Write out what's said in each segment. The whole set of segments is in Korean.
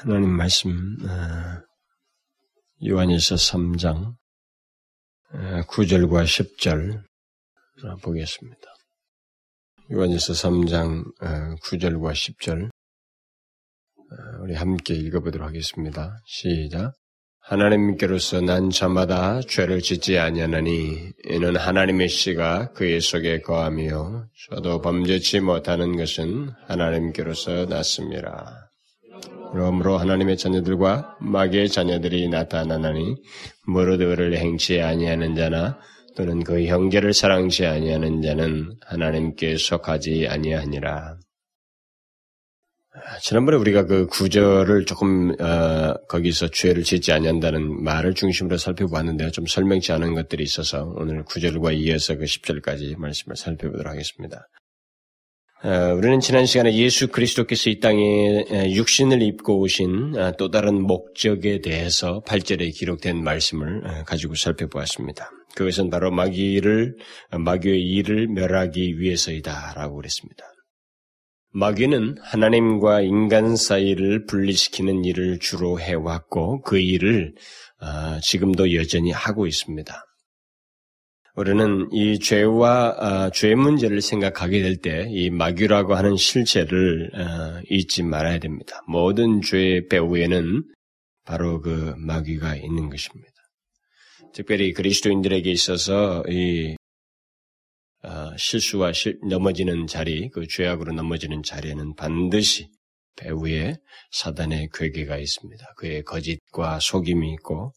하나님 말씀 어, 요한일서 3장 9절과 10절 보겠습니다. 요한일서 3장 9절과 10절 우리 함께 읽어보도록 하겠습니다. 시작. 하나님께로서 난 저마다 죄를 짓지 아니하나니 이는 하나님의 씨가 그의 속에 거하며 저도 범죄치 못하는 것은 하나님께로서 났습니다. 그러므로 하나님의 자녀들과 마귀의 자녀들이 나타나나니 무릇 의를 행치 아니하는 자나 또는 그 형제를 사랑치 아니하는 자는 하나님께 속하지 아니하니라. 지난번에 우리가 그 구절을 조금 어, 거기서 죄를 짓지 아니한다는 말을 중심으로 살펴보았는데요. 좀 설명치 않은 것들이 있어서 오늘 구절과 이어서 그 10절까지 말씀을 살펴보도록 하겠습니다. 어, 우리는 지난 시간에 예수 그리스도께서 이 땅에 육신을 입고 오신 어, 또 다른 목적에 대해서 8절에 기록된 말씀을 어, 가지고 살펴보았습니다. 그것은 바로 마귀를 마귀의 일을 멸하기 위해서이다라고 그랬습니다. 마귀는 하나님과 인간 사이를 분리시키는 일을 주로 해왔고 그 일을 지금도 여전히 하고 있습니다. 우리는 이 죄와 아, 죄 문제를 생각하게 될 때 이 마귀라고 하는 실체를 아, 잊지 말아야 됩니다. 모든 죄의 배후에는 바로 그 마귀가 있는 것입니다. 특별히 그리스도인들에게 있어서 이 아, 실수와 실, 넘어지는 자리, 그 죄악으로 넘어지는 자리에는 반드시 배후에 사단의 괴계가 있습니다. 그의 거짓과 속임이 있고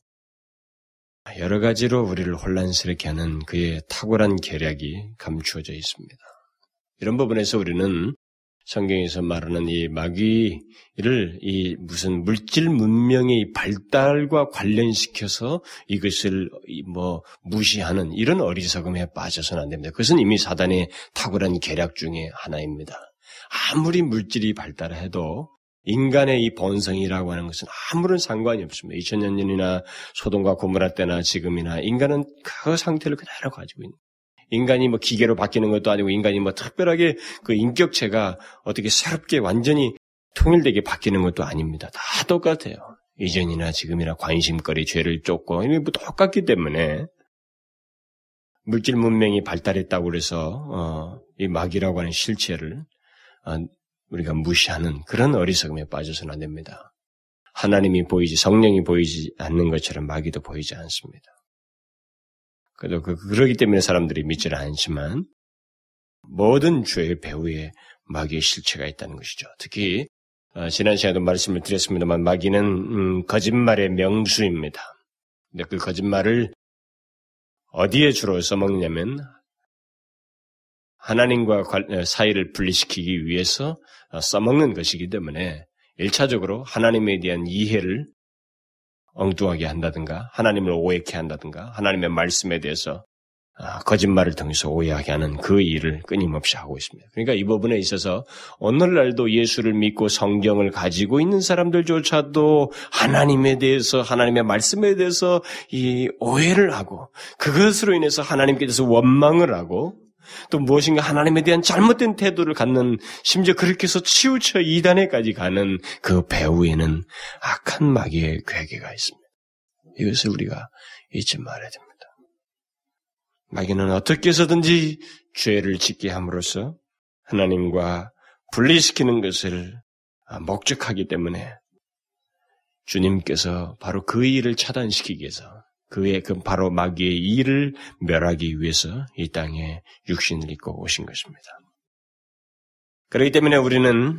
여러 가지로 우리를 혼란스럽게 하는 그의 탁월한 계략이 감추어져 있습니다. 이런 부분에서 우리는 성경에서 말하는 이 마귀를 이 무슨 물질 문명의 발달과 관련시켜서 이것을 뭐 무시하는 이런 어리석음에 빠져서는 안 됩니다. 그것은 이미 사단의 탁월한 계략 중의 하나입니다. 아무리 물질이 발달해도 인간의 이 본성이라고 하는 것은 아무런 상관이 없습니다. 2000년 전이나 소돔과 고무라 때나 지금이나 인간은 그 상태를 그대로 가지고 있는. 인간이 뭐 기계로 바뀌는 것도 아니고 인간이 뭐 특별하게 그 인격체가 어떻게 새롭게 완전히 통일되게 바뀌는 것도 아닙니다. 다 똑같아요. 이전이나 지금이나 관심거리, 죄를 쫓고 이게 뭐 똑같기 때문에 물질 문명이 발달했다고 그래서 어, 이 마귀라고 하는 실체를 어, 우리가 무시하는 그런 어리석음에 빠져서는 안 됩니다. 하나님이 보이지 성령이 보이지 않는 것처럼 마귀도 보이지 않습니다. 그래도 그, 그러기 때문에 사람들이 믿지는 않지만 모든 죄의 배후에 마귀의 실체가 있다는 것이죠. 특히 어, 지난 시간에도 말씀을 드렸습니다만 마귀는 음, 거짓말의 명수입니다. 근데 그 거짓말을 어디에 주로 써먹냐면 하나님과 어, 사이를 분리시키기 위해서 어, 써먹는 것이기 때문에 1차적으로 하나님에 대한 이해를 엉뚱하게 한다든가 하나님을 오해케 한다든가 하나님의 말씀에 대해서 아, 거짓말을 통해서 오해하게 하는 그 일을 끊임없이 하고 있습니다. 그러니까 이 부분에 있어서 오늘날도 예수를 믿고 성경을 가지고 있는 사람들조차도 하나님에 대해서 하나님의 말씀에 대해서 이 오해를 하고 그것으로 인해서 하나님께 대해서 원망을 하고 또 무엇인가 하나님에 대한 잘못된 태도를 갖는 심지어 그렇게 해서 치우쳐 이단에까지 가는 그 배후에는 악한 마귀의 괴계가 있습니다. 이것을 우리가 잊지 말아야 됩니다. 마귀는 어떻게 해서든지 죄를 짓게 함으로써 하나님과 분리시키는 것을 목적하기 때문에 주님께서 바로 그 일을 차단시키기 위해서 그의 그 바로 마귀의 일을 멸하기 위해서 이 땅에 육신을 입고 오신 것입니다. 그렇기 때문에 우리는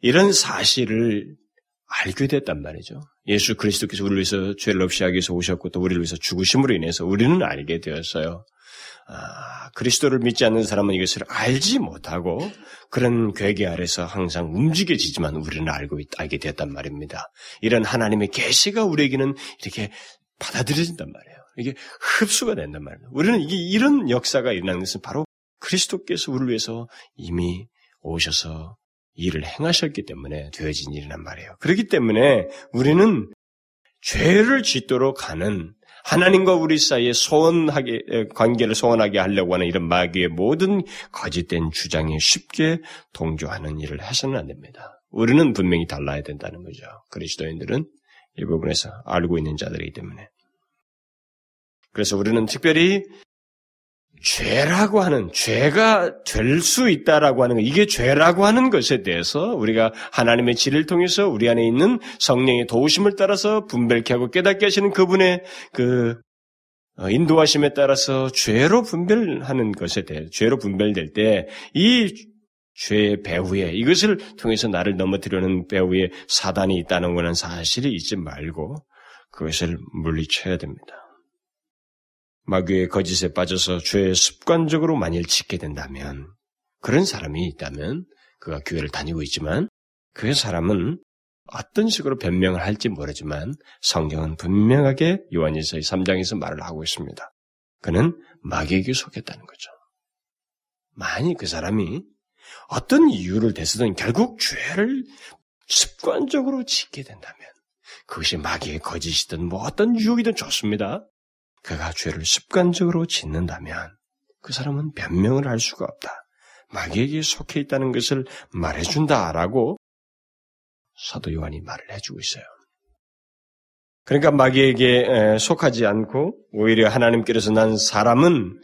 이런 사실을 알게 됐단 말이죠. 예수 그리스도께서 우리를 위해서 죄를 없이 하기 위해서 오셨고 또 우리를 위해서 죽으심으로 인해서 우리는 알게 되었어요. 아, 그리스도를 믿지 않는 사람은 이것을 알지 못하고 그런 괴계 아래서 항상 움직여지지만 우리는 알고 있, 알게 되었단 말입니다. 이런 하나님의 계시가 우리에게는 이렇게 받아들여진단 말이에요. 이게 흡수가 된단 말이에요. 우리는 이게 이런 역사가 일어나는 것은 바로 그리스도께서 우리를 위해서 이미 오셔서 일을 행하셨기 때문에 되어진 일이란 말이에요. 그렇기 때문에 우리는 죄를 짓도록 하는 하나님과 우리 사이에 소원하게 관계를 소원하게 하려고 하는 이런 마귀의 모든 거짓된 주장에 쉽게 동조하는 일을 해서는 안 됩니다. 우리는 분명히 달라야 된다는 거죠. 그리스도인들은 이 부분에서 알고 있는 자들이기 때문에. 그래서 우리는 특별히 죄라고 하는 죄가 될 수 있다라고 하는 것, 이게 죄라고 하는 것에 대해서 우리가 하나님의 지를 통해서 우리 안에 있는 성령의 도우심을 따라서 분별케 하고 깨닫게 하시는 그분의 그 어, 인도하심에 따라서 죄로 분별하는 것에 대해 죄로 분별될 때 이 죄의 배후에 이것을 통해서 나를 넘어뜨려는 배후에 사단이 있다는 것은 사실이 잊지 말고 그것을 물리쳐야 됩니다. 마귀의 거짓에 빠져서 죄에 습관적으로 만일 짓게 된다면 그런 사람이 있다면 그가 교회를 다니고 있지만 그 사람은 어떤 식으로 변명을 할지 모르지만 성경은 분명하게 요한일서의 3장에서 말을 하고 있습니다. 그는 마귀에게 속했다는 거죠. 만일 그 사람이 어떤 이유를 대서든 결국 죄를 습관적으로 짓게 된다면 그것이 마귀의 거짓이든 뭐 어떤 유혹이든 좋습니다. 그가 죄를 습관적으로 짓는다면 그 사람은 변명을 할 수가 없다. 마귀에게 속해 있다는 것을 말해준다라고 사도 요한이 말을 해주고 있어요. 그러니까 마귀에게 속하지 않고 오히려 하나님께로서 난 사람은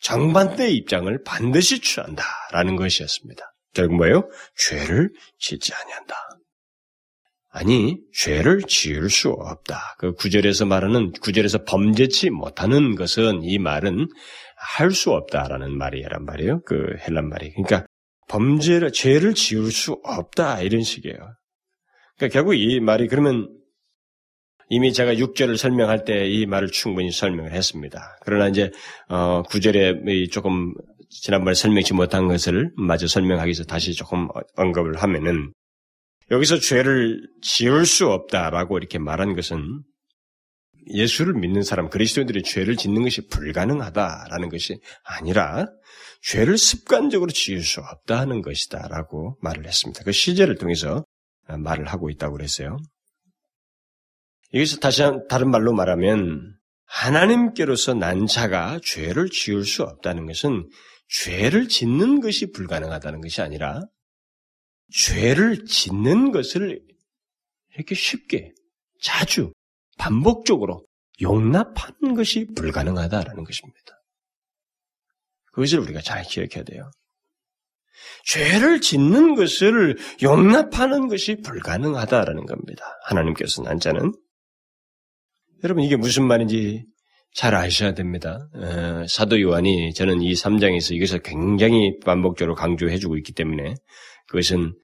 정반대의 입장을 반드시 취한다라는 것이었습니다. 결국 뭐예요? 죄를 짓지 아니한다. 아니, 죄를 지을 수 없다. 그 구절에서 말하는, 구절에서 범죄치 못하는 것은 이 말은 할 수 없다라는 말이란 말이에요. 그 헬란 말이. 그러니까 범죄를, 죄를 지을 수 없다. 이런 식이에요. 그러니까 결국 이 말이 그러면 이미 제가 6절을 설명할 때 이 말을 충분히 설명을 했습니다. 그러나 이제 어 9절에 조금 지난번에 설명치 못한 것을 마저 설명하기 위해서 다시 조금 언급을 하면은 여기서 죄를 지을 수 없다라고 이렇게 말한 것은 예수를 믿는 사람, 그리스도인들이 죄를 짓는 것이 불가능하다라는 것이 아니라 죄를 습관적으로 지을 수 없다는 것이다라고 말을 했습니다. 그 시제를 통해서 말을 하고 있다고 그랬어요. 여기서 다시 다른 말로 말하면 하나님께로서 난 자가 죄를 지을 수 없다는 것은 죄를 짓는 것이 불가능하다는 것이 아니라 죄를 짓는 것을 이렇게 쉽게 자주 반복적으로 용납하는 것이 불가능하다라는 것입니다. 그것을 우리가 잘 기억해야 돼요. 죄를 짓는 것을 용납하는 것이 불가능하다라는 겁니다. 하나님께서 난 자는 여러분 이게 무슨 말인지 잘 아셔야 됩니다. 어, 사도 요한이 저는 이 3장에서 이것을 굉장히 반복적으로 강조해주고 있기 때문에 그것은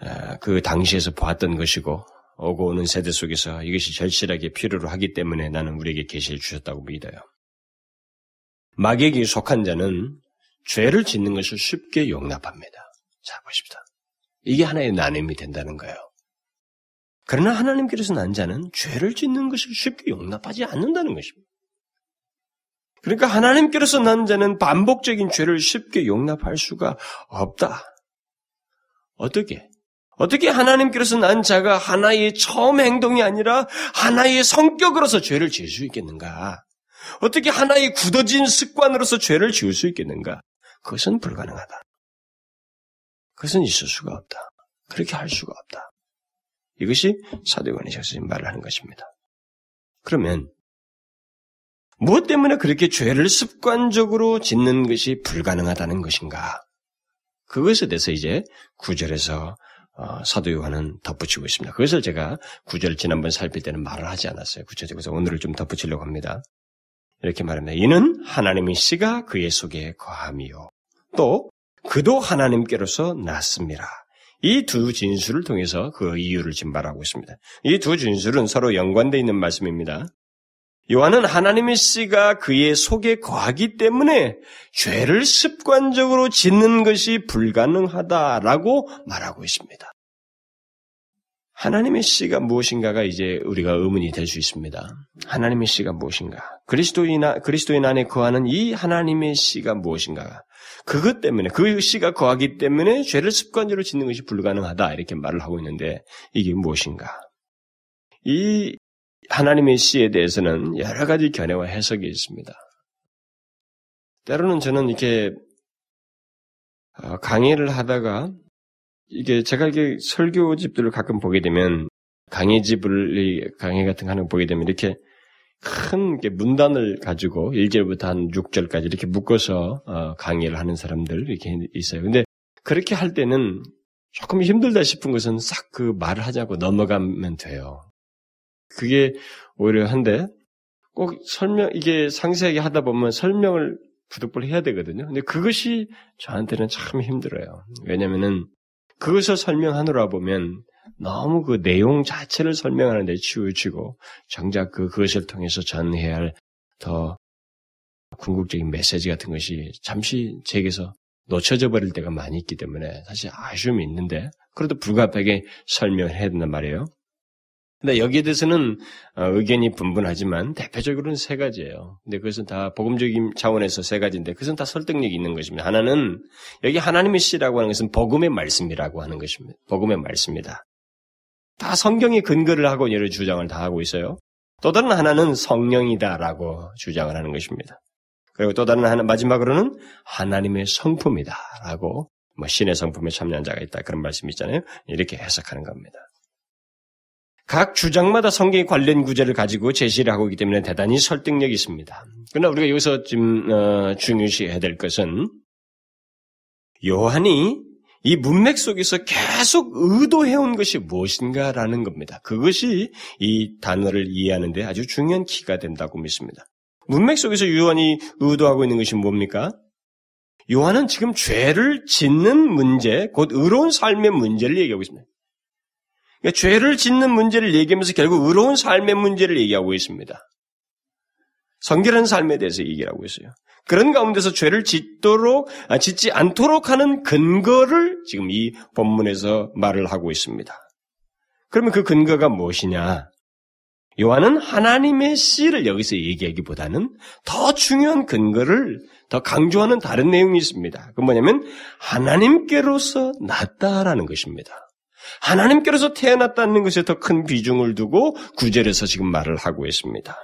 어, 그 당시에서 보았던 것이고 오고 오는 세대 속에서 이것이 절실하게 필요로 하기 때문에 나는 우리에게 계시를 주셨다고 믿어요. 마귀에게 속한 자는 죄를 짓는 것을 쉽게 용납합니다. 자 보십시다. 이게 하나의 나눔이 된다는 거예요. 그러나 하나님께서 난 자는 죄를 짓는 것을 쉽게 용납하지 않는다는 것입니다. 그러니까 하나님께서 난 자는 반복적인 죄를 쉽게 용납할 수가 없다. 어떻게? 어떻게 하나님께서 난 자가 하나의 처음 행동이 아니라 하나의 성격으로서 죄를 지을 수 있겠는가? 어떻게 하나의 굳어진 습관으로서 죄를 지을 수 있겠는가? 그것은 불가능하다. 그것은 있을 수가 없다. 그렇게 할 수가 없다. 이것이 사도관의 적인 말을 하는 것입니다. 그러면 무엇 때문에 그렇게 죄를 습관적으로 짓는 것이 불가능하다는 것인가? 그것에 대해서 이제 구절에서 어, 사도 요한은 덧붙이고 있습니다. 그것을 제가 구절을 지난번 살필 때는 말을 하지 않았어요. 구체적으로 오늘을 좀 덧붙이려고 합니다. 이렇게 말합니다. 이는 하나님의 씨가 그의 속에 거함이요. 또 그도 하나님께로서 났습니다. 이 두 진술을 통해서 그 이유를 말하고 있습니다. 이 두 진술은 서로 연관되어 있는 말씀입니다. 요한은 하나님의 씨가 그의 속에 거하기 때문에 죄를 습관적으로 짓는 것이 불가능하다라고 말하고 있습니다. 하나님의 씨가 무엇인가가 이제 우리가 의문이 될 수 있습니다. 하나님의 씨가 무엇인가? 그리스도인, 그리스도인 안에 거하는 이 하나님의 씨가 무엇인가? 그것 때문에 그 씨가 거하기 때문에 죄를 습관적으로 짓는 것이 불가능하다 이렇게 말을 하고 있는데 이게 무엇인가? 이 하나님의 씨에 대해서는 여러 가지 견해와 해석이 있습니다. 때로는 저는 이렇게 어, 강의를 하다가 이게 제가 이게 설교집들을 가끔 보게 되면 강의집을 강의 같은 거 하는 거 보게 되면 이렇게 큰 문단을 가지고 1절부터 한 6절까지 이렇게 묶어서 어, 강의를 하는 사람들 이렇게 있어요. 근데 그렇게 할 때는 조금 힘들다 싶은 것은 싹 그 말을 하자고 넘어가면 돼요. 그게 오히려 한데 꼭 설명 이게 상세하게 하다 보면 설명을 부득불 해야 되거든요. 근데 그것이 저한테는 참 힘들어요. 왜냐면은 그것을 설명하느라 보면 너무 그 내용 자체를 설명하는 데 치우치고 정작 그 그것을 통해서 전해야 할 더 궁극적인 메시지 같은 것이 잠시 제게서 놓쳐져 버릴 때가 많이 있기 때문에 사실 아쉬움이 있는데 그래도 불가피하게 설명해야 된단 말이에요. 근데 여기에 대해서는 어, 의견이 분분하지만 대표적으로는 세 가지예요. 근데 그것은 다 복음적인 차원에서 세 가지인데 그것은 다 설득력이 있는 것입니다. 하나는 여기 하나님의 씨라고 하는 것은 복음의 말씀이라고 하는 것입니다. 복음의 말씀이다. 다 성경의 근거를 하고 여러 주장을 다 하고 있어요. 또 다른 하나는 성령이다라고 주장을 하는 것입니다. 그리고 또 다른 하나 마지막으로는 하나님의 성품이다라고 뭐 신의 성품에 참여한 자가 있다 그런 말씀이 있잖아요. 이렇게 해석하는 겁니다. 각 주장마다 성경의 관련 구절을 가지고 제시를 하고 있기 때문에 대단히 설득력이 있습니다. 그러나 우리가 여기서 지금 어, 중요시해야 될 것은 요한이 이 문맥 속에서 계속 의도해온 것이 무엇인가라는 겁니다. 그것이 이 단어를 이해하는데 아주 중요한 키가 된다고 믿습니다. 문맥 속에서 요한이 의도하고 있는 것이 뭡니까? 요한은 지금 죄를 짓는 문제, 곧 의로운 삶의 문제를 얘기하고 있습니다. 그러니까 죄를 짓는 문제를 얘기하면서 결국 의로운 삶의 문제를 얘기하고 있습니다. 성결한 삶에 대해서 얘기하고 있어요. 그런 가운데서 죄를 짓도록 아, 짓지 않도록 하는 근거를 지금 이 본문에서 말을 하고 있습니다. 그러면 그 근거가 무엇이냐? 요한은 하나님의 씨를 여기서 얘기하기보다는 더 중요한 근거를 더 강조하는 다른 내용이 있습니다. 그 뭐냐면 하나님께로서 낫다라는 것입니다. 하나님께로서 태어났다는 것에 더 큰 비중을 두고 구절에서 지금 말을 하고 있습니다.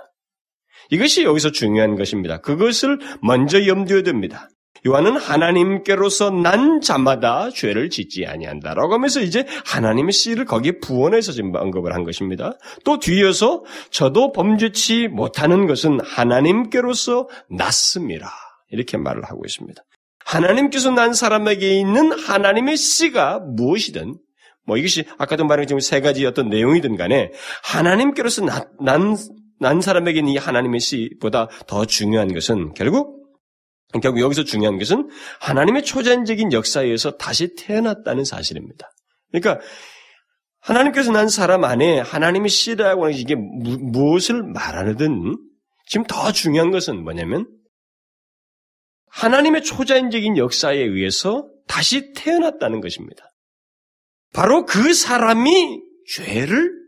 이것이 여기서 중요한 것입니다. 그것을 먼저 염두에 둡니다. 요한은 하나님께로서 난 자마다 죄를 짓지 아니한다라고 하면서 이제 하나님의 씨를 거기에 부원해서 지금 언급을 한 것입니다. 또 뒤에서 저도 범죄치 못하는 것은 하나님께로서 낫습니다. 이렇게 말을 하고 있습니다. 하나님께서 난 사람에게 있는 하나님의 씨가 무엇이든 뭐 이것이 아까도 말한 세 가지 어떤 내용이든 간에 하나님께로서 난, 난 사람에게는 이 하나님의 씨보다 더 중요한 것은 결국 결국 여기서 중요한 것은 하나님의 초전적인 역사에 의해서 다시 태어났다는 사실입니다. 그러니까 하나님께서 난 사람 안에 하나님의 씨라고 하는 이게 무, 무엇을 말하든 지금 더 중요한 것은 뭐냐면 하나님의 초자연적인 역사에 의해서 다시 태어났다는 것입니다. 바로 그 사람이 죄를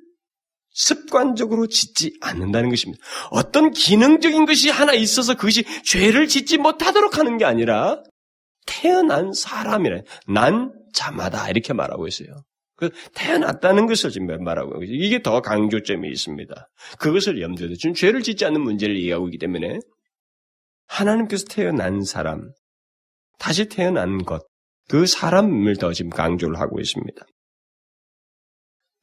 습관적으로 짓지 않는다는 것입니다. 어떤 기능적인 것이 하나 있어서 그것이 죄를 짓지 못하도록 하는 게 아니라 태어난 사람이라 난 자마다 이렇게 말하고 있어요. 그 태어났다는 것을 지금 말하고 있어요. 이게 더 강조점이 있습니다. 그것을 염두에 두 지금 죄를 짓지 않는 문제를 이해하고 있기 때문에 하나님께서 태어난 사람, 다시 태어난 것, 그 사람을 더 지금 강조를 하고 있습니다.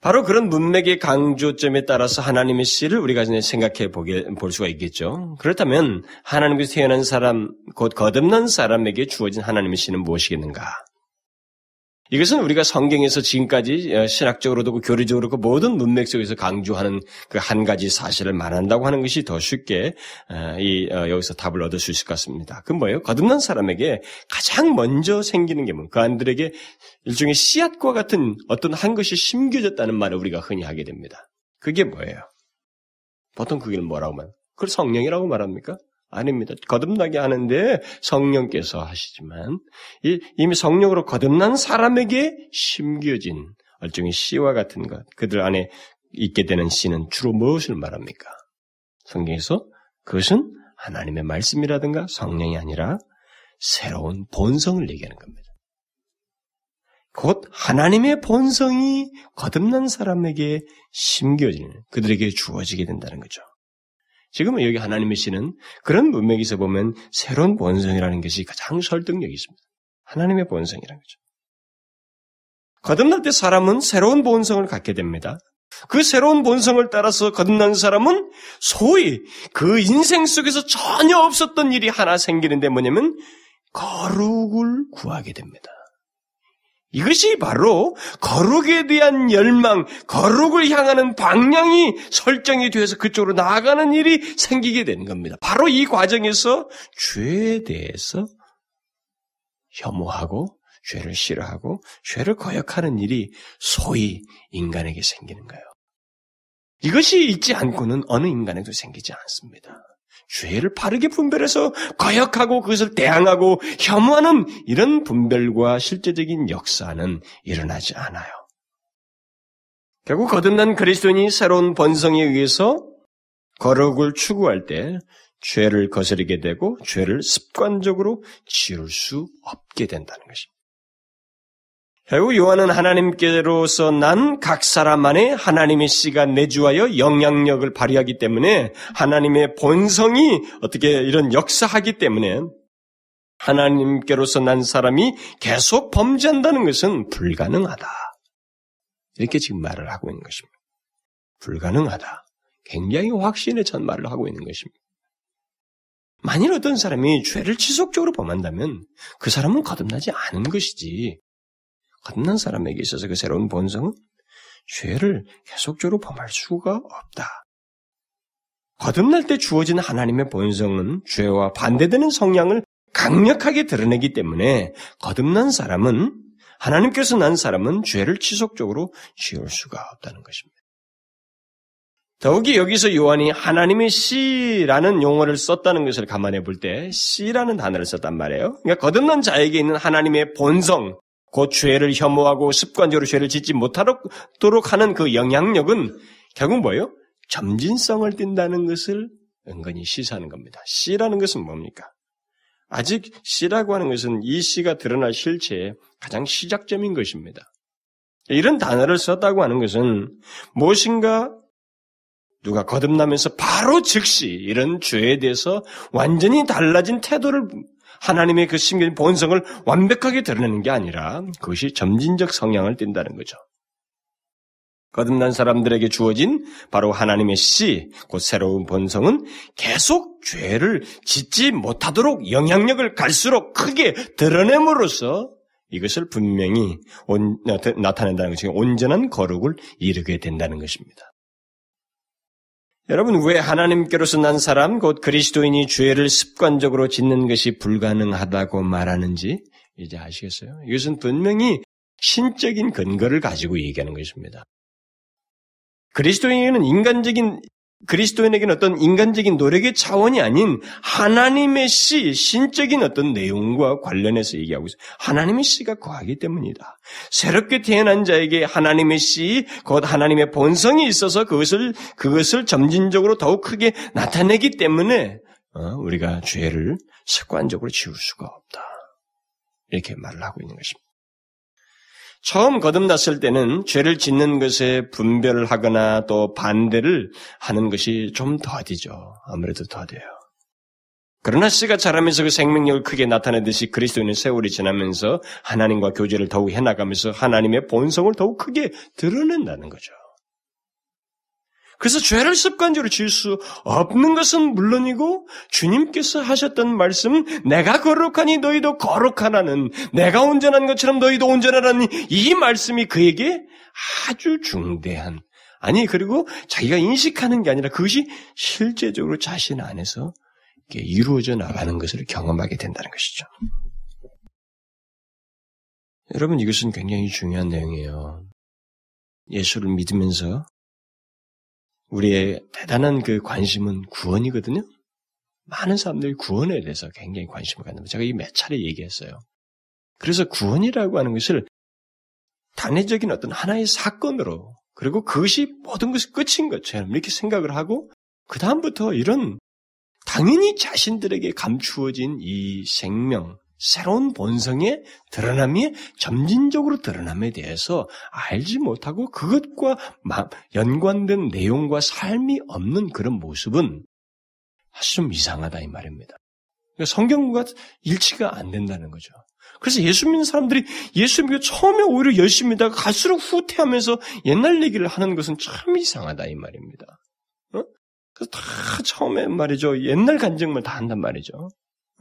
바로 그런 문맥의 강조점에 따라서 하나님의 씨를 우리가 생각해 보게, 볼 수가 있겠죠. 그렇다면 하나님께서 태어난 사람, 곧 거듭난 사람에게 주어진 하나님의 씨는 무엇이겠는가? 이것은 우리가 성경에서 지금까지 어, 신학적으로도 그 교리적으로 그 모든 문맥 속에서 강조하는 그 한 가지 사실을 말한다고 하는 것이 더 쉽게 어, 이 어, 여기서 답을 얻을 수 있을 것 같습니다. 그 뭐예요? 거듭난 사람에게 가장 먼저 생기는 게 뭐? 그 안들에게 일종의 씨앗과 같은 어떤 한 것이 심겨졌다는 말을 우리가 흔히 하게 됩니다. 그게 뭐예요? 보통 그게 뭐라고 말? 그걸 성령이라고 말합니까? 아닙니다. 거듭나게 하는데 성령께서 하시지만 이미 성령으로 거듭난 사람에게 심겨진 일종의 씨와 같은 것, 그들 안에 있게 되는 씨는 주로 무엇을 말합니까? 성경에서 그것은 하나님의 말씀이라든가 성령이 아니라 새로운 본성을 얘기하는 겁니다. 곧 하나님의 본성이 거듭난 사람에게 심겨지는 그들에게 주어지게 된다는 거죠. 지금은 여기 하나님의 씨는 그런 문맥에서 보면 새로운 본성이라는 것이 가장 설득력이 있습니다. 하나님의 본성이라는 거죠. 거듭날 때 사람은 새로운 본성을 갖게 됩니다. 그 새로운 본성을 따라서 거듭난 사람은 소위 그 인생 속에서 전혀 없었던 일이 하나 생기는데 뭐냐면 거룩을 구하게 됩니다. 이것이 바로 거룩에 대한 열망, 거룩을 향하는 방향이 설정이 되어서 그쪽으로 나아가는 일이 생기게 되는 겁니다. 바로 이 과정에서 죄에 대해서 혐오하고 죄를 싫어하고 죄를 거역하는 일이 소위 인간에게 생기는 거예요. 이것이 있지 않고는 어느 인간에도 생기지 않습니다. 죄를 바르게 분별해서 거역하고 그것을 대항하고 혐오하는 이런 분별과 실제적인 역사는 일어나지 않아요. 결국 거듭난 그리스도인이 새로운 본성에 의해서 거룩을 추구할 때 죄를 거스르게 되고 죄를 습관적으로 지울 수 없게 된다는 것입니다. 결국 요한은 하나님께로서 난 각 사람 안에 하나님의 씨가 내주하여 영향력을 발휘하기 때문에 하나님의 본성이 어떻게 이런 역사하기 때문에 하나님께로서 난 사람이 계속 범죄한다는 것은 불가능하다. 이렇게 지금 말을 하고 있는 것입니다. 불가능하다. 굉장히 확신에 찬 말을 하고 있는 것입니다. 만일 어떤 사람이 죄를 지속적으로 범한다면 그 사람은 거듭나지 않은 것이지 거듭난 사람에게 있어서 그 새로운 본성은 죄를 계속적으로 범할 수가 없다. 거듭날 때 주어진 하나님의 본성은 죄와 반대되는 성향을 강력하게 드러내기 때문에 거듭난 사람은 하나님께서 난 사람은 죄를 지속적으로 지을 수가 없다는 것입니다. 더욱이 여기서 요한이 하나님의 씨라는 용어를 썼다는 것을 감안해 볼 때 씨라는 단어를 썼단 말이에요. 그러니까 거듭난 자에게 있는 하나님의 본성, 곧 죄를 혐오하고 습관적으로 죄를 짓지 못하도록 하는 그 영향력은 결국 뭐예요? 점진성을 띈다는 것을 은근히 시사하는 겁니다. 씨라는 것은 뭡니까? 아직 씨라고 하는 것은 이 씨가 드러날 실체의 가장 시작점인 것입니다. 이런 단어를 썼다고 하는 것은 무엇인가 누가 거듭나면서 바로 즉시 이런 죄에 대해서 완전히 달라진 태도를 하나님의 그 신경 본성을 완벽하게 드러내는 게 아니라 그것이 점진적 성향을 띈다는 거죠. 거듭난 사람들에게 주어진 바로 하나님의 씨, 곧 새로운 본성은 계속 죄를 짓지 못하도록 영향력을 갈수록 크게 드러냄으로써 이것을 분명히 온, 나타낸다는 것이 온전한 거룩을 이루게 된다는 것입니다. 여러분, 왜 하나님께로서 난 사람, 곧 그리스도인이 죄를 습관적으로 짓는 것이 불가능하다고 말하는지 이제 아시겠어요? 이것은 분명히 신적인 근거를 가지고 얘기하는 것입니다. 그리스도인에게는 인간적인 그리스도인에게는 어떤 인간적인 노력의 차원이 아닌 하나님의 씨, 신적인 어떤 내용과 관련해서 얘기하고 있어요. 하나님의 씨가 거하기 때문이다. 새롭게 태어난 자에게 하나님의 씨, 곧 하나님의 본성이 있어서 그것을, 그것을 점진적으로 더욱 크게 나타내기 때문에 어, 우리가 죄를 습관적으로 지울 수가 없다. 이렇게 말을 하고 있는 것입니다. 처음 거듭났을 때는 죄를 짓는 것에 분별을 하거나 또 반대를 하는 것이 좀 더디죠. 아무래도 더뎌요. 그러나 씨가 자라면서 그 생명력을 크게 나타내듯이 그리스도인의 세월이 지나면서 하나님과 교제를 더욱 해나가면서 하나님의 본성을 더욱 크게 드러낸다는 거죠. 그래서 죄를 습관적으로 지을 수 없는 것은 물론이고 주님께서 하셨던 말씀 내가 거룩하니 너희도 거룩하라는 내가 온전한 것처럼 너희도 온전하라는 이 말씀이 그에게 아주 중대한 아니 그리고 자기가 인식하는 게 아니라 그것이 실제적으로 자신 안에서 이루어져 나가는 것을 경험하게 된다는 것이죠. 여러분 이것은 굉장히 중요한 내용이에요. 예수를 믿으면서 우리의 대단한 그 관심은 구원이거든요. 많은 사람들이 구원에 대해서 굉장히 관심을 갖는 제가 이 몇 차례 얘기했어요. 그래서 구원이라고 하는 것을 단회적인 어떤 하나의 사건으로 그리고 그것이 모든 것이 끝인 것처럼 이렇게 생각을 하고 그 다음부터 이런 당연히 자신들에게 감추어진 이 생명, 새로운 본성의 드러남이 점진적으로 드러남에 대해서 알지 못하고 그것과 연관된 내용과 삶이 없는 그런 모습은 좀 이상하다 이 말입니다. 그러니까 성경과 일치가 안 된다는 거죠. 그래서 예수 믿는 사람들이 예수 믿고 처음에 오히려 열심히 다가 갈수록 후퇴하면서 옛날 얘기를 하는 것은 참 이상하다 이 말입니다. 어? 그래서 다 처음에 말이죠. 옛날 간증만 다 한단 말이죠.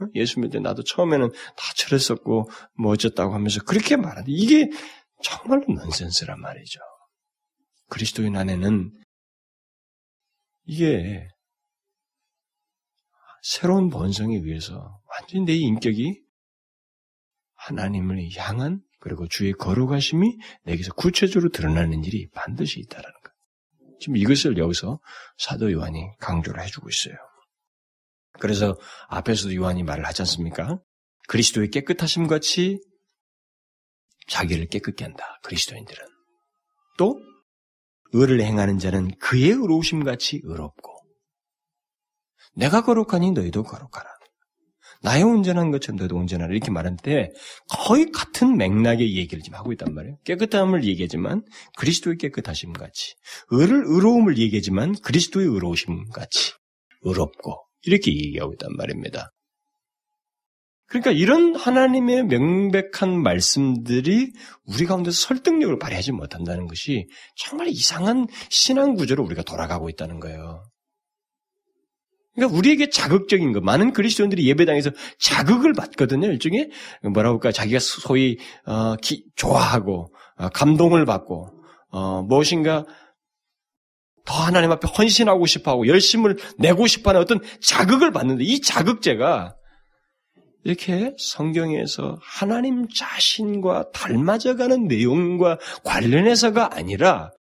어? 예수 믿을 때 나도 처음에는 다 저랬었고 뭐 어쨌다고 하면서 그렇게 말하는데 이게 정말로 넌센스란 말이죠. 그리스도인 안에는 이게 새로운 본성에 의해서 완전히 내 인격이 하나님을 향한 그리고 주의 거룩하심이 내게서 구체적으로 드러나는 일이 반드시 있다라는 것. 지금 이것을 여기서 사도 요한이 강조를 해주고 있어요. 그래서 앞에서도 요한이 말을 하지 않습니까? 그리스도의 깨끗하심 같이 자기를 깨끗게 한다. 그리스도인들은. 또 의를 행하는 자는 그의 의로우심 같이 의롭고 내가 거룩하니 너희도 거룩하라. 나의 온전한 것처럼 너희도 온전하라. 이렇게 말하는데 거의 같은 맥락의 얘기를 지금 하고 있단 말이에요. 깨끗함을 얘기하지만 그리스도의 깨끗하심 같이 의를 의로움을 얘기하지만 그리스도의 의로우심 같이 의롭고 이렇게 얘기하고 있단 말입니다. 그러니까 이런 하나님의 명백한 말씀들이 우리 가운데서 설득력을 발휘하지 못한다는 것이 정말 이상한 신앙 구조로 우리가 돌아가고 있다는 거예요. 그러니까 우리에게 자극적인 거, 많은 그리스도인들이 예배당에서 자극을 받거든요. 일종의 뭐라 할까, 자기가 소위 어, 기, 좋아하고 어, 감동을 받고 어, 무엇인가 더 하나님 앞에 헌신하고 싶어하고 열심을 내고 싶어하는 어떤 자극을 받는데 이 자극제가 이렇게 성경에서 하나님 자신과 닮아져가는 내용과 관련해서가 아니라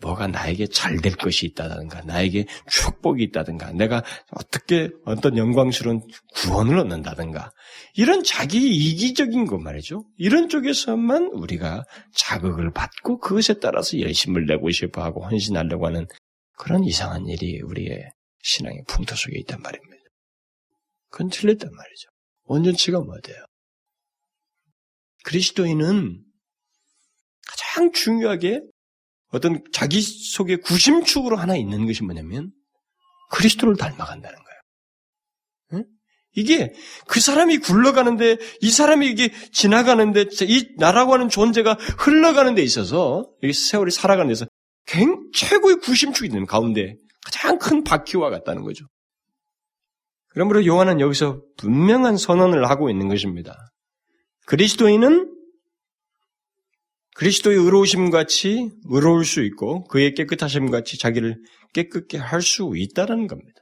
뭐가 나에게 잘 될 것이 있다든가, 나에게 축복이 있다든가, 내가 어떻게 어떤 영광스러운 구원을 얻는다든가, 이런 자기 이기적인 것 말이죠. 이런 쪽에서만 우리가 자극을 받고 그것에 따라서 열심을 내고 싶어 하고 헌신하려고 하는 그런 이상한 일이 우리의 신앙의 풍토 속에 있단 말입니다. 그건 틀렸단 말이죠. 원전치가 뭐돼요? 그리스도인은 가장 중요하게 어떤 자기 속에 구심축으로 하나 있는 것이 뭐냐면 그리스도를 닮아간다는 거예요. 응? 이게 그 사람이 굴러가는데 이 사람이 이게 지나가는데 이 나라고 하는 존재가 흘러가는 데 있어서 이 세월이 살아가는 데서 최고의 구심축이 되는 가운데 가장 큰 바퀴와 같다는 거죠. 그러므로 요한은 여기서 분명한 선언을 하고 있는 것입니다. 그리스도인은 그리스도의 의로우심 같이 의로울 수 있고 그의 깨끗하심 같이 자기를 깨끗게 할 수 있다는 겁니다.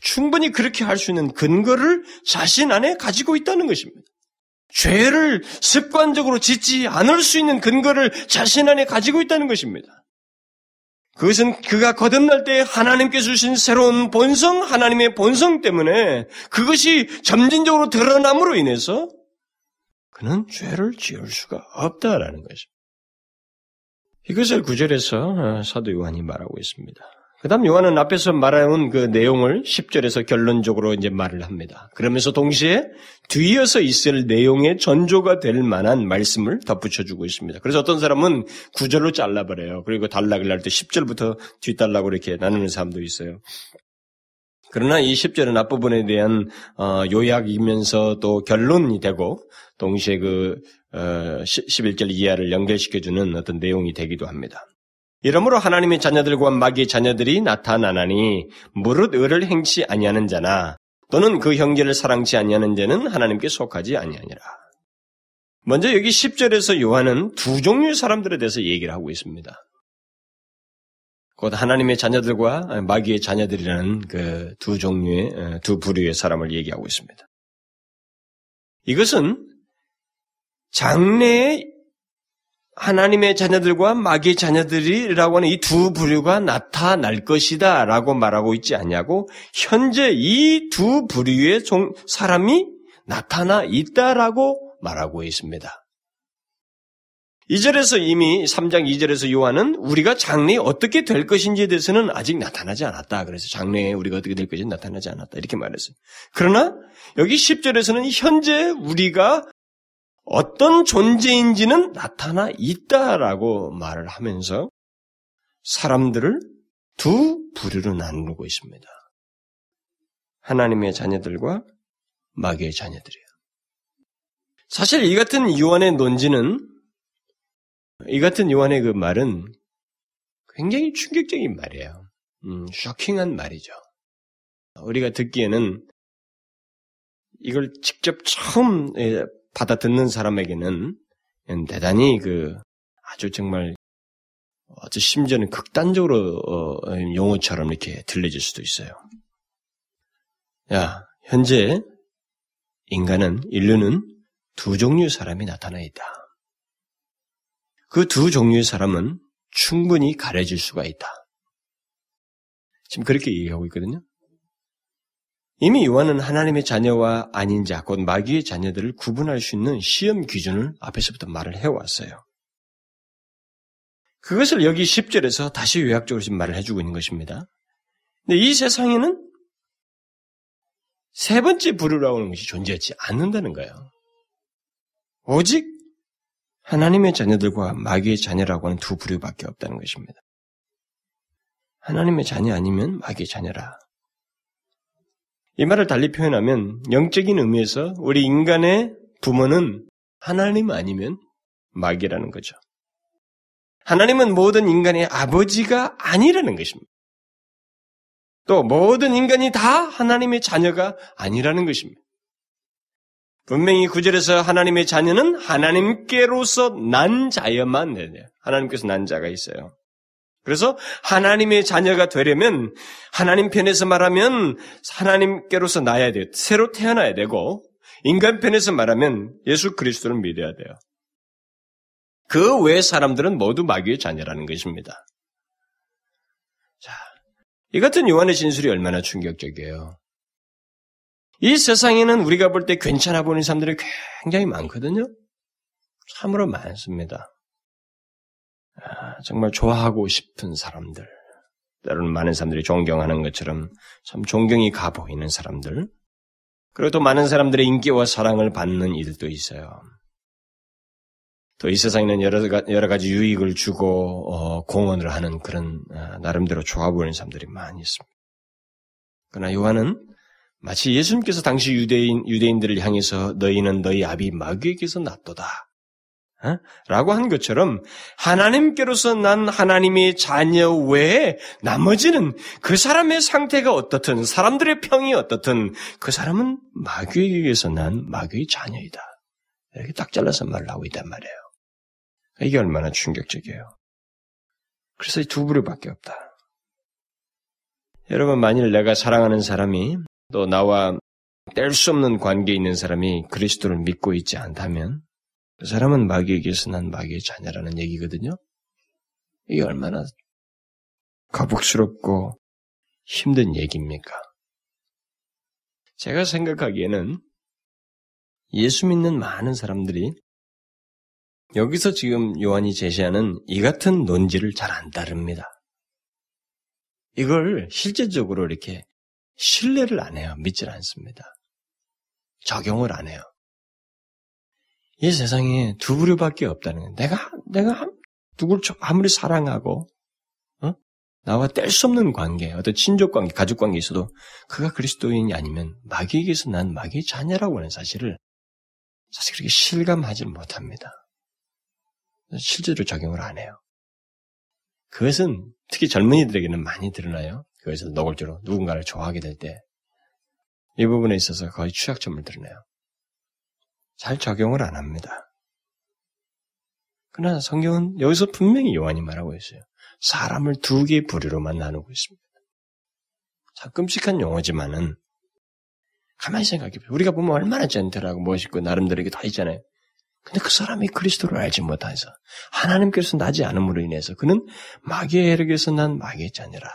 충분히 그렇게 할 수 있는 근거를 자신 안에 가지고 있다는 것입니다. 죄를 습관적으로 짓지 않을 수 있는 근거를 자신 안에 가지고 있다는 것입니다. 그것은 그가 거듭날 때 하나님께 주신 새로운 본성, 하나님의 본성 때문에 그것이 점진적으로 드러남으로 인해서 그는 죄를 지을 수가 없다라는 것입니다. 이것을 구절에서 어, 사도 요한이 말하고 있습니다. 그 다음 요한은 앞에서 말해온 그 내용을 10절에서 결론적으로 이제 말을 합니다. 그러면서 동시에 뒤이어서 있을 내용의 전조가 될 만한 말씀을 덧붙여주고 있습니다. 그래서 어떤 사람은 구절로 잘라버려요. 그리고 단락을 할 때 10절부터 뒷단락으로 이렇게 나누는 사람도 있어요. 그러나 이 10절은 앞부분에 대한 어, 요약이면서 또 결론이 되고 동시에 그 11절 어, 이하를 연결시켜주는 어떤 내용이 되기도 합니다. 이러므로 하나님의 자녀들과 마귀의 자녀들이 나타나나니 무릇 의를 행치 아니하는 자나 또는 그 형제를 사랑치 아니하는 자는 하나님께 속하지 아니하니라. 먼저 여기 10절에서 요한은 두 종류의 사람들에 대해서 얘기를 하고 있습니다. 곧 하나님의 자녀들과 마귀의 자녀들이라는 그 두 종류의 두 부류의 사람을 얘기하고 있습니다. 이것은 장래에 하나님의 자녀들과 마귀의 자녀들이라고 하는 이 두 부류가 나타날 것이다 라고 말하고 있지 않냐고 현재 이 두 부류의 사람이 나타나 있다라고 말하고 있습니다. 2절에서 이미 3장 2절에서 요한은 우리가 장래에 어떻게 될 것인지에 대해서는 아직 나타나지 않았다. 그래서 장래에 우리가 어떻게 될 것인지 나타나지 않았다. 이렇게 말했어요. 그러나 여기 10절에서는 현재 우리가 어떤 존재인지는 나타나 있다라고 말을 하면서 사람들을 두 부류로 나누고 있습니다. 하나님의 자녀들과 마귀의 자녀들이에요. 사실 이 같은 요한의 논지는 이 같은 요한의 그 말은 굉장히 충격적인 말이에요. 음, 쇼킹한 말이죠. 우리가 듣기에는 이걸 직접 처음 예, 받아 듣는 사람에게는 대단히 그 아주 정말 아주 심지어는 극단적으로 어, 용어처럼 이렇게 들려질 수도 있어요. 야, 현재 인간은 인류는 두 종류의 사람이 나타나 있다. 그 두 종류의 사람은 충분히 가려질 수가 있다. 지금 그렇게 얘기하고 있거든요. 이미 요한은 하나님의 자녀와 아닌 자, 곧 마귀의 자녀들을 구분할 수 있는 시험 기준을 앞에서부터 말을 해왔어요. 그것을 여기 10절에서 다시 요약적으로 지금 말을 해주고 있는 것입니다. 근데 이 세상에는 세 번째 부류라고 하는 것이 존재하지 않는다는 거예요. 오직 하나님의 자녀들과 마귀의 자녀라고 하는 두 부류밖에 없다는 것입니다. 하나님의 자녀 아니면 마귀의 자녀라. 이 말을 달리 표현하면 영적인 의미에서 우리 인간의 부모는 하나님 아니면 마귀라는 거죠. 하나님은 모든 인간의 아버지가 아니라는 것입니다. 또 모든 인간이 다 하나님의 자녀가 아니라는 것입니다. 분명히 구절에서 하나님의 자녀는 하나님께로서 난 자여만 되네요. 하나님께서 난 자가 있어요. 그래서 하나님의 자녀가 되려면 하나님 편에서 말하면 하나님께로서 나야 돼요. 새로 태어나야 되고 인간 편에서 말하면 예수 그리스도를 믿어야 돼요. 그 외 사람들은 모두 마귀의 자녀라는 것입니다. 자, 이 같은 요한의 진술이 얼마나 충격적이에요. 이 세상에는 우리가 볼 때 괜찮아 보이는 사람들이 굉장히 많거든요. 참으로 많습니다. 아, 정말 좋아하고 싶은 사람들, 때로는 많은 사람들이 존경하는 것처럼 참 존경이 가 보이는 사람들, 그리고 또 많은 사람들의 인기와 사랑을 받는 이들도 있어요. 또 이 세상에는 여러, 여러 가지 유익을 주고 어, 공헌을 하는 그런 어, 나름대로 좋아 보이는 사람들이 많이 있습니다. 그러나 요한은 마치 예수님께서 당시 유대인 유대인들을 향해서 너희는 너희 아비 마귀에게서 났도다. 어? 라고 한 것처럼 하나님께로서 난 하나님의 자녀 외에 나머지는 그 사람의 상태가 어떻든 사람들의 평이 어떻든 그 사람은 마귀에게서 난 마귀의 자녀이다. 이렇게 딱 잘라서 말을 하고 있단 말이에요. 이게 얼마나 충격적이에요. 그래서 이 두 부류밖에 없다. 여러분 만일 내가 사랑하는 사람이 또 나와 뗄 수 없는 관계에 있는 사람이 그리스도를 믿고 있지 않다면 그 사람은 마귀에게서 난 마귀의 자녀라는 얘기거든요. 이게 얼마나 거북스럽고 힘든 얘기입니까? 제가 생각하기에는 예수 믿는 많은 사람들이 여기서 지금 요한이 제시하는 이 같은 논지를 잘 안 따릅니다. 이걸 실제적으로 이렇게 신뢰를 안 해요. 믿질 않습니다. 적용을 안 해요. 이 세상에 두 부류밖에 없다는 거예요. 내가 내가 누굴 아무리 사랑하고 어? 나와 뗄 수 없는 관계, 어떤 친족 관계, 가족 관계 있어도 그가 그리스도인이 아니면 마귀에게서 난 마귀의 자녀라고 하는 사실을 사실 그렇게 실감하지 못합니다. 실제로 적용을 안 해요. 그것은 특히 젊은이들에게는 많이 드러나요. 그것을 노골적으로 누군가를 좋아하게 될 때 이 부분에 있어서 거의 취약점을 드러내요. 잘 적용을 안 합니다. 그러나 성경은 여기서 분명히 요한이 말하고 있어요. 사람을 두 개의 부류로만 나누고 있습니다. 참 끔찍한 용어지만은 가만히 생각해 보세요. 우리가 보면 얼마나 젠틀하고 멋있고 나름대로 이게 다 있잖아요. 근데 그 사람이 그리스도를 알지 못해서 하나님께서 나지 않음으로 인해서 그는 마귀의 해력에서 난 마귀의 자녀라.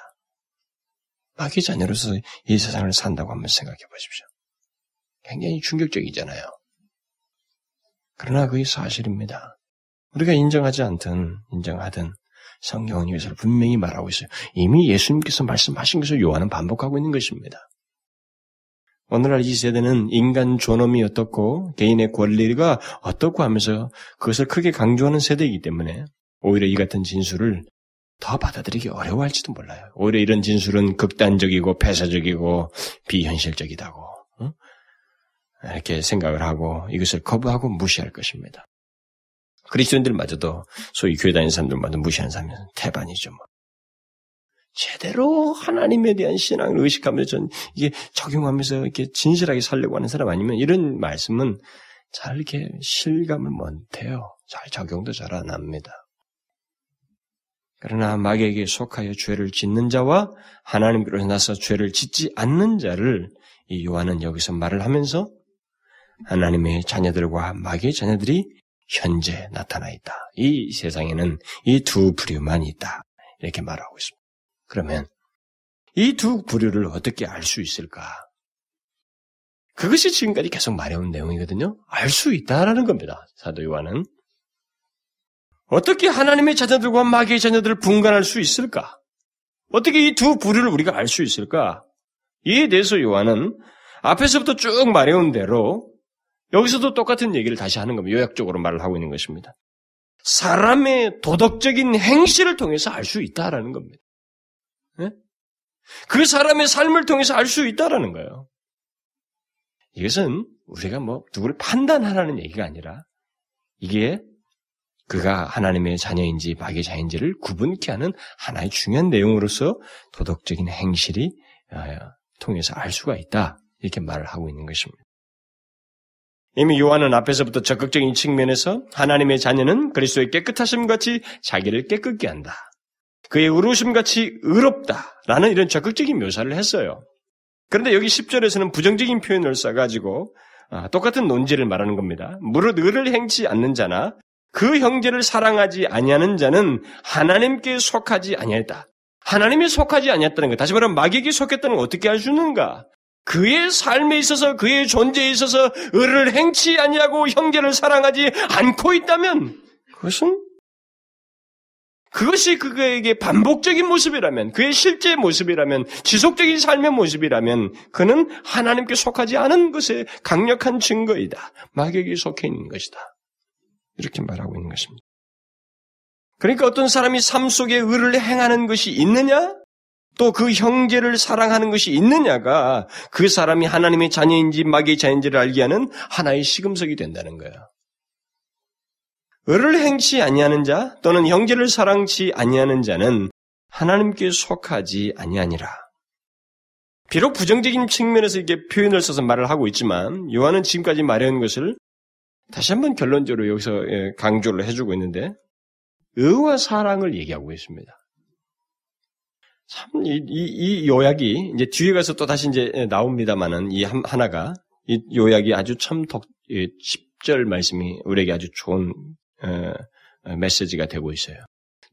마귀의 자녀로서 이 세상을 산다고 한번 생각해 보십시오. 굉장히 충격적이잖아요. 그러나 그게 사실입니다. 우리가 인정하지 않든 인정하든 성경은 이것을 분명히 말하고 있어요. 이미 예수님께서 말씀하신 것을 요한은 반복하고 있는 것입니다. 오늘날 이 세대는 인간 존엄이 어떻고 개인의 권리가 어떻고 하면서 그것을 크게 강조하는 세대이기 때문에 오히려 이 같은 진술을 더 받아들이기 어려워할지도 몰라요. 오히려 이런 진술은 극단적이고 폐쇄적이고 비현실적이다고 어? 이렇게 생각을 하고 이것을 거부하고 무시할 것입니다. 그리스도인들마저도 소위 교회 다니는 사람들마저 무시하는 사람은 태반이죠. 뭐. 제대로 하나님에 대한 신앙을 의식하면서 전 이게 적용하면서 이렇게 진실하게 살려고 하는 사람 아니면 이런 말씀은 잘 이렇게 실감을 못해요. 잘 적용도 잘 안 합니다. 그러나 마귀에게 속하여 죄를 짓는 자와 하나님께로 나서 죄를 짓지 않는 자를 이 요한은 여기서 말을 하면서 하나님의 자녀들과 마귀의 자녀들이 현재 나타나 있다. 이 세상에는 이 두 부류만 있다. 이렇게 말하고 있습니다. 그러면 이 두 부류를 어떻게 알 수 있을까? 그것이 지금까지 계속 말해온 내용이거든요. 알 수 있다라는 겁니다. 사도 요한은. 어떻게 하나님의 자녀들과 마귀의 자녀들을 분간할 수 있을까? 어떻게 이 두 부류를 우리가 알 수 있을까? 이에 대해서 요한은 앞에서부터 쭉 말해온 대로 여기서도 똑같은 얘기를 다시 하는 겁니다. 요약적으로 말을 하고 있는 것입니다. 사람의 도덕적인 행실을 통해서 알 수 있다라는 겁니다. 네? 그 사람의 삶을 통해서 알 수 있다라는 거예요. 이것은 우리가 뭐 누구를 판단하라는 얘기가 아니라 이게 그가 하나님의 자녀인지 마귀의 자인지를 구분케 하는 하나의 중요한 내용으로서 도덕적인 행실이 어, 통해서 알 수가 있다. 이렇게 말을 하고 있는 것입니다. 이미 요한은 앞에서부터 적극적인 측면에서 하나님의 자녀는 그리스도의 깨끗하심 같이 자기를 깨끗게 한다. 그의 의로우심 같이 의롭다라는 이런 적극적인 묘사를 했어요. 그런데 여기 10절에서는 부정적인 표현을 써가지고 아, 똑같은 논지를 말하는 겁니다. 무릇 의를 행치 않는 자나 그 형제를 사랑하지 아니하는 자는 하나님께 속하지 아니했다. 하나님이 속하지 아니했다는 것. 다시 말하면 마귀에게 속했다는 걸 어떻게 알 수 있는가? 그의 삶에 있어서 그의 존재에 있어서 의를 행치 아니하고 형제를 사랑하지 않고 있다면 그것은 그것이 그에게 반복적인 모습이라면, 그의 실제 모습이라면, 지속적인 삶의 모습이라면, 그는 하나님께 속하지 않은 것의 강력한 증거이다. 마귀에게 속해 있는 것이다. 이렇게 말하고 있는 것입니다. 그러니까 어떤 사람이 삶 속에 의를 행하는 것이 있느냐? 또 그 형제를 사랑하는 것이 있느냐가 그 사람이 하나님의 자녀인지 마귀의 자녀인지를 알게 하는 하나의 시금석이 된다는 거예요. 의를 행치 아니하는 자 또는 형제를 사랑치 아니하는 자는 하나님께 속하지 아니하니라. 비록 부정적인 측면에서 이렇게 표현을 써서 말을 하고 있지만 요한은 지금까지 말해온 것을 다시 한번 결론적으로 여기서 예, 강조를 해주고 있는데 의와 사랑을 얘기하고 있습니다. 참, 이, 이, 이 요약이 이제 뒤에 가서 또 다시 이제 나옵니다만은 이 하나가 이 요약이 아주 참 덕, 10절 말씀이 우리에게 아주 좋은 어, 어, 메시지가 되고 있어요.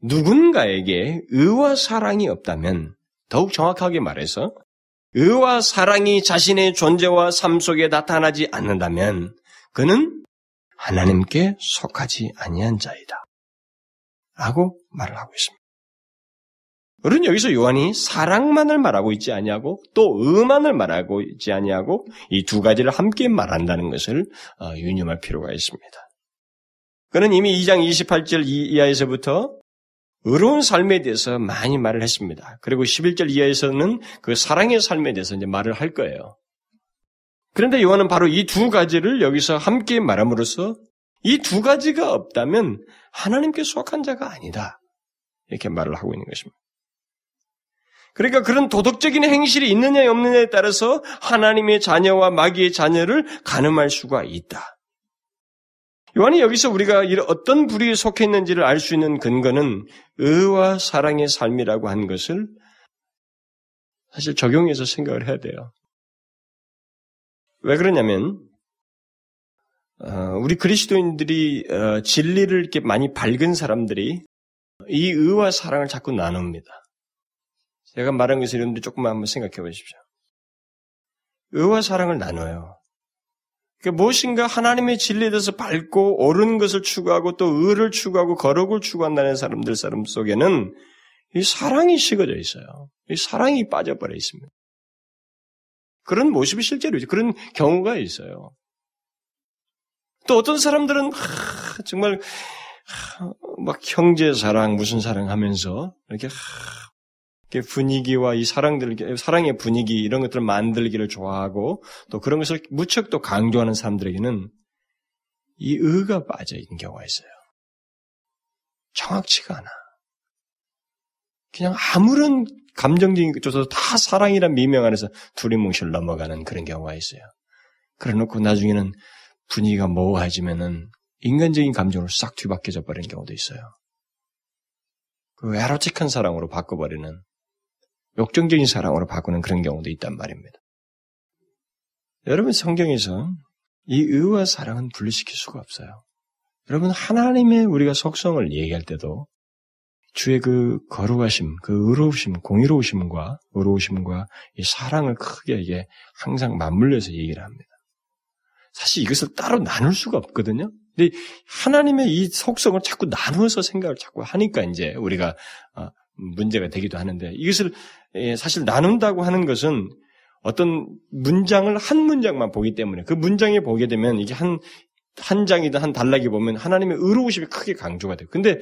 누군가에게 의와 사랑이 없다면 더욱 정확하게 말해서 의와 사랑이 자신의 존재와 삶 속에 나타나지 않는다면 그는 하나님께 속하지 아니한 자이다. 라고 말을 하고 있습니다. 우리는 여기서 요한이 사랑만을 말하고 있지 아니하고 또 의만을 말하고 있지 아니하고 이 두 가지를 함께 말한다는 것을 어, 유념할 필요가 있습니다. 그는 이미 2장 28절 이하에서부터 의로운 삶에 대해서 많이 말을 했습니다. 그리고 11절 이하에서는 그 사랑의 삶에 대해서 이제 말을 할 거예요. 그런데 요한은 바로 이 두 가지를 여기서 함께 말함으로써 이 두 가지가 없다면 하나님께 속한 자가 아니다. 이렇게 말을 하고 있는 것입니다. 그러니까 그런 도덕적인 행실이 있느냐 없느냐에 따라서 하나님의 자녀와 마귀의 자녀를 가늠할 수가 있다. 요한이 여기서 우리가 어떤 부류에 속해 있는지를 알 수 있는 근거는 의와 사랑의 삶이라고 한 것을 사실 적용해서 생각을 해야 돼요. 왜 그러냐면 어, 우리 그리스도인들이 어, 진리를 이렇게 많이 밝은 사람들이 이 의와 사랑을 자꾸 나눕니다. 제가 말한 것을 여러분들 조금만 한번 생각해 보십시오. 의와 사랑을 나눠요. 그러니까 무엇인가 하나님의 진리에 대해서 밝고 옳은 것을 추구하고 또 의를 추구하고 거룩을 추구한다는 사람들 사람 속에는 이 사랑이 식어져 있어요. 이 사랑이 빠져버려 있습니다. 그런 모습이 실제로 있죠. 그런 경우가 있어요. 또 어떤 사람들은 하, 정말 하, 막 형제 사랑 무슨 사랑 하면서 이렇게 하, 분위기와 이 사랑들, 사랑의 분위기 이런 것들을 만들기를 좋아하고 또 그런 것을 무척 또 강조하는 사람들에게는 이 의가 빠져 있는 경우가 있어요. 정확치가 않아. 그냥 아무런 감정적인 것조차도 다 사랑이란 미명 안에서 두리뭉실 넘어가는 그런 경우가 있어요. 그래 놓고 나중에는 분위기가 모호해지면은 인간적인 감정으로 싹 뒤바뀌어져 버리는 경우도 있어요. 그 에로틱한 사랑으로 바꿔버리는 욕정적인 사랑으로 바꾸는 그런 경우도 있단 말입니다. 여러분 성경에서 이 의와 사랑은 분리시킬 수가 없어요. 여러분 하나님의 우리가 속성을 얘기할 때도 주의 그 거룩하심, 그 의로우심, 공의로우심과 의로우심과 이 사랑을 크게 이게 항상 맞물려서 얘기를 합니다. 사실 이것을 따로 나눌 수가 없거든요. 근데 하나님의 이 속성을 자꾸 나누어서 생각을 자꾸 하니까 이제 우리가 어, 문제가 되기도 하는데 이것을 예, 사실 나눈다고 하는 것은 어떤 문장을 한 문장만 보기 때문에 그 문장에 보게 되면 이게 한, 한 장이든 한 단락이 보면 하나님의 의로우심이 크게 강조가 돼요. 근데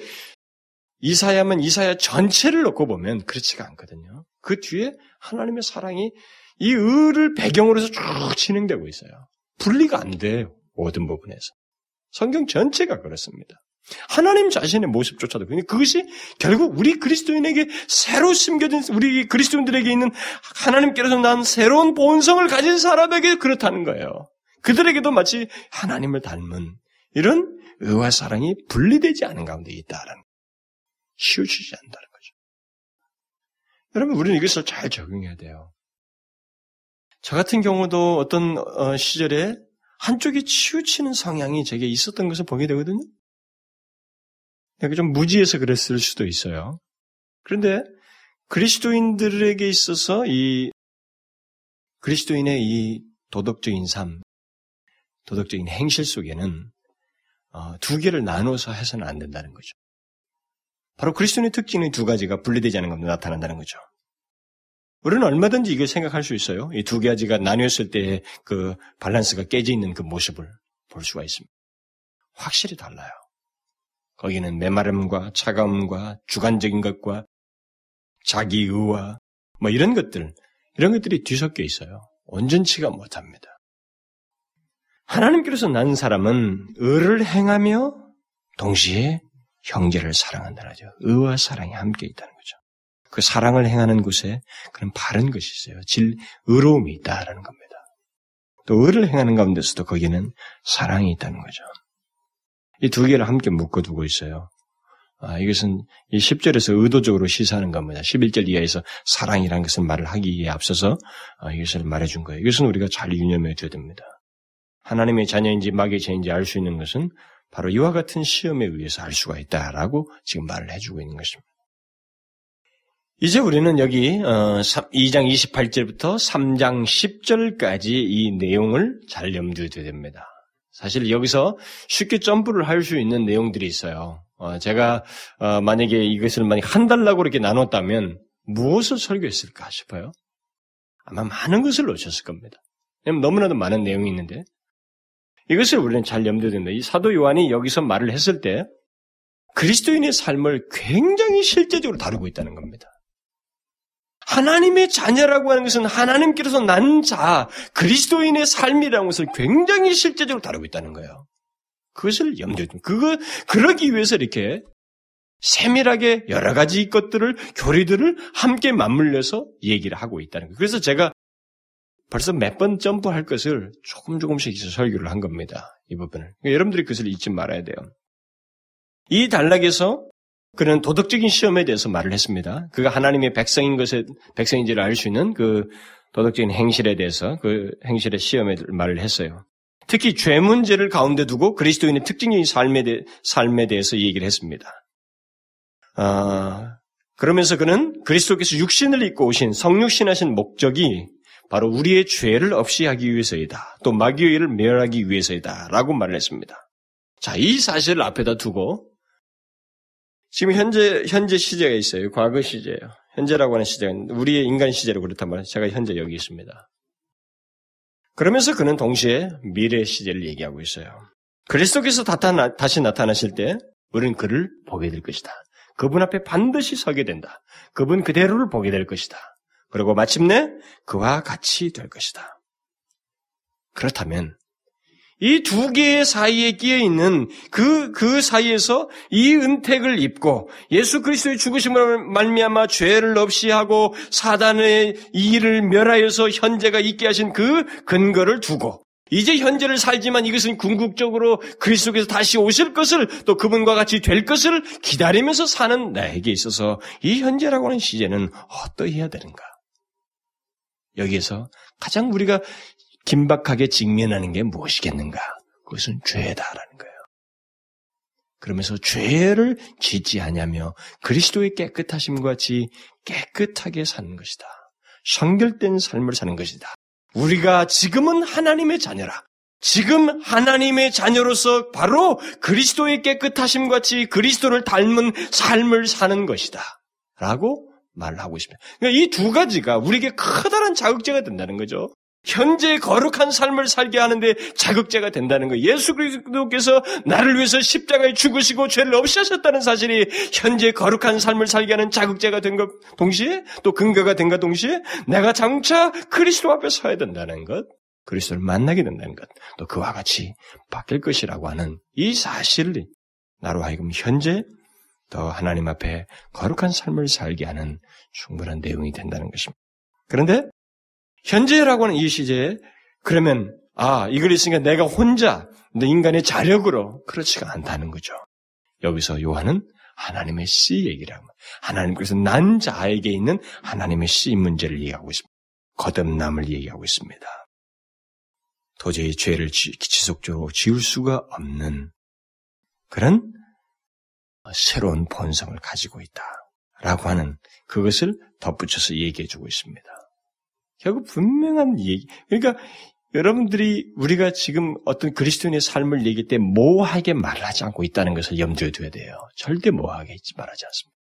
이사야면 이사야 전체를 놓고 보면 그렇지가 않거든요. 그 뒤에 하나님의 사랑이 이 의를 배경으로 해서 쭉 진행되고 있어요. 분리가 안 돼요. 모든 부분에서. 성경 전체가 그렇습니다. 하나님 자신의 모습조차도 그것이 결국 우리 그리스도인에게 새로 심겨진 우리 그리스도인들에게 있는 하나님께서 난 새로운 본성을 가진 사람에게 그렇다는 거예요. 그들에게도 마치 하나님을 닮은 이런 의와 사랑이 분리되지 않은 가운데 있다라는 치우치지 않는다는 거죠. 여러분 우리는 이것을 잘 적용해야 돼요. 저 같은 경우도 어떤 어, 시절에 한쪽이 치우치는 성향이 제게 있었던 것을 보게 되거든요. 좀 무지해서 그랬을 수도 있어요. 그런데 그리스도인들에게 있어서 이 그리스도인의 이 도덕적인 삶, 도덕적인 행실 속에는 어, 두 개를 나눠서 해서는 안 된다는 거죠. 바로 그리스도인의 특징의 두 가지가 분리되지 않은 겁니다. 나타난다는 거죠. 우리는 얼마든지 이걸 생각할 수 있어요. 이 두 가지가 나뉘었을 때그 밸런스가 깨져 있는 그 모습을 볼 수가 있습니다. 확실히 달라요. 거기는 메마름과 차가움과 주관적인 것과 자기의와 뭐 이런 것들, 이런 것들이 뒤섞여 있어요. 온전치가 못합니다. 하나님께로서 난 사람은 의를 행하며 동시에 형제를 사랑한다는 거죠. 의와 사랑이 함께 있다는 거죠. 그 사랑을 행하는 곳에 그런 바른 것이 있어요. 질, 의로움이 있다라는 겁니다. 또 의를 행하는 가운데서도 거기는 사랑이 있다는 거죠. 이 두 개를 함께 묶어두고 있어요. 아, 이것은 이 10절에서 의도적으로 시사하는 겁니다. 11절 이하에서 사랑이라는 것을 말을 하기에 앞서서 아, 이것을 말해준 거예요. 이것은 우리가 잘 유념해 둬야 됩니다. 하나님의 자녀인지 마귀의 자인지 알 수 있는 것은 바로 이와 같은 시험에 의해서 알 수가 있다라고 지금 말을 해주고 있는 것입니다. 이제 우리는 여기 2장 어, 28절부터 3장 10절까지 이 내용을 잘 염두에 둬야 됩니다. 사실 여기서 쉽게 점프를 할 수 있는 내용들이 있어요. 어, 제가 어, 만약에 이것을 만약 한 달라고 이렇게 나눴다면 무엇을 설교했을까 싶어요. 아마 많은 것을 놓쳤을 겁니다. 너무나도 많은 내용이 있는데 이것을 우리는 잘 염두에 둔다. 이 사도 요한이 여기서 말을 했을 때 그리스도인의 삶을 굉장히 실제적으로 다루고 있다는 겁니다. 하나님의 자녀라고 하는 것은 하나님께로서 난 자, 그리스도인의 삶이라는 것을 굉장히 실제적으로 다루고 있다는 거예요. 그것을 염두에 둔. 그거, 그러기 위해서 이렇게 세밀하게 여러 가지 것들을, 교리들을 함께 맞물려서 얘기를 하고 있다는 거예요. 그래서 제가 벌써 몇 번 점프할 것을 조금 조금씩 설교를 한 겁니다. 이 부분을. 그러니까 여러분들이 그것을 잊지 말아야 돼요. 이 단락에서 그는 도덕적인 시험에 대해서 말을 했습니다. 그가 하나님의 백성인 것에 백성인지를 알 수 있는 그 도덕적인 행실에 대해서 그 행실의 시험에 말을 했어요. 특히 죄 문제를 가운데 두고 그리스도인의 특징적인 삶에, 대, 삶에 대해서 얘기를 했습니다. 아, 그러면서 그는 그리스도께서 육신을 입고 오신 성육신하신 목적이 바로 우리의 죄를 없이 하기 위해서이다. 또 마귀의 일을 멸하기 위해서이다. 라고 말을 했습니다. 자, 이 사실을 앞에다 두고 지금 현재 현재 시제가 있어요. 과거 시제예요. 현재라고 하는 시제는 우리의 인간 시제로 그렇단 말이에요. 제가 현재 여기 있습니다. 그러면서 그는 동시에 미래 시제를 얘기하고 있어요. 그리스도께서 다시 나타나실 때 우리는 그를 보게 될 것이다. 그분 앞에 반드시 서게 된다. 그분 그대로를 보게 될 것이다. 그리고 마침내 그와 같이 될 것이다. 그렇다면 이 두 개의 사이에 끼어 있는 그, 그 사이에서 이 은택을 입고 예수 그리스도의 죽으심을 말미암아 죄를 없이 하고 사단의 일을 멸하여서 현재가 있게 하신 그 근거를 두고 이제 현재를 살지만 이것은 궁극적으로 그리스도께서 다시 오실 것을 또 그분과 같이 될 것을 기다리면서 사는 나에게 있어서 이 현재라고 하는 시제는 어떠해야 되는가? 여기에서 가장 우리가 긴박하게 직면하는 게 무엇이겠는가? 그것은 죄다라는 거예요. 그러면서 죄를 짓지 않냐며 그리스도의 깨끗하심과 같이 깨끗하게 사는 것이다. 성결된 삶을 사는 것이다. 우리가 지금은 하나님의 자녀라. 지금 하나님의 자녀로서 바로 그리스도의 깨끗하심 같이 그리스도를 닮은 삶을 사는 것이다. 라고 말을 하고 있습니다. 그러니까 이 두 가지가 우리에게 커다란 자극제가 된다는 거죠. 현재 거룩한 삶을 살게 하는데 자극제가 된다는 거. 예수 그리스도께서 나를 위해서 십자가에 죽으시고 죄를 없이 하셨다는 사실이 현재 거룩한 삶을 살게 하는 자극제가 된 것 동시에 또 근거가 된것 동시에 내가 장차 그리스도 앞에 서야 된다는 것. 그리스도를 만나게 된다는 것. 또 그와 같이 바뀔 것이라고 하는 이 사실을 나로 하여금 현재 더 하나님 앞에 거룩한 삶을 살게 하는 충분한 내용이 된다는 것입니다. 그런데 현재라고 하는 이 시제에 그러면 아 이걸 있으니까 내가 혼자 내 인간의 자력으로 그렇지가 않다는 거죠. 여기서 요한은 하나님의 씨 합니다. 하나님께서 난 자에게 있는 하나님의 씨 문제를 얘기하고 있습니다. 거듭남을 얘기하고 있습니다. 도저히 죄를 지속적으로 지울 수가 없는 그런 새로운 본성을 가지고 있다. 라고 하는 그것을 덧붙여서 얘기해 주고 있습니다. 결국 분명한 얘기. 그러니까 여러분들이 우리가 지금 어떤 그리스도인의 삶을 얘기할 때 모호하게 말하지 않고 있다는 것을 염두에 둬야 돼요. 절대 모호하게 말하지 않습니다.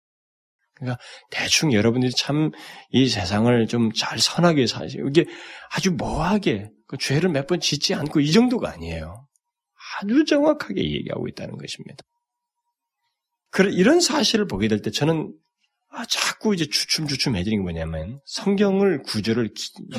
그러니까 대충 여러분들이 참 이 세상을 좀 잘 선하게 사시고 이게 아주 모호하게 그 죄를 몇 번 짓지 않고 이 정도가 아니에요. 아주 정확하게 얘기하고 있다는 것입니다. 이런 사실을 보게 될 때 저는 아, 자꾸 이제 주춤주춤해지는 게 뭐냐면 성경을 구조를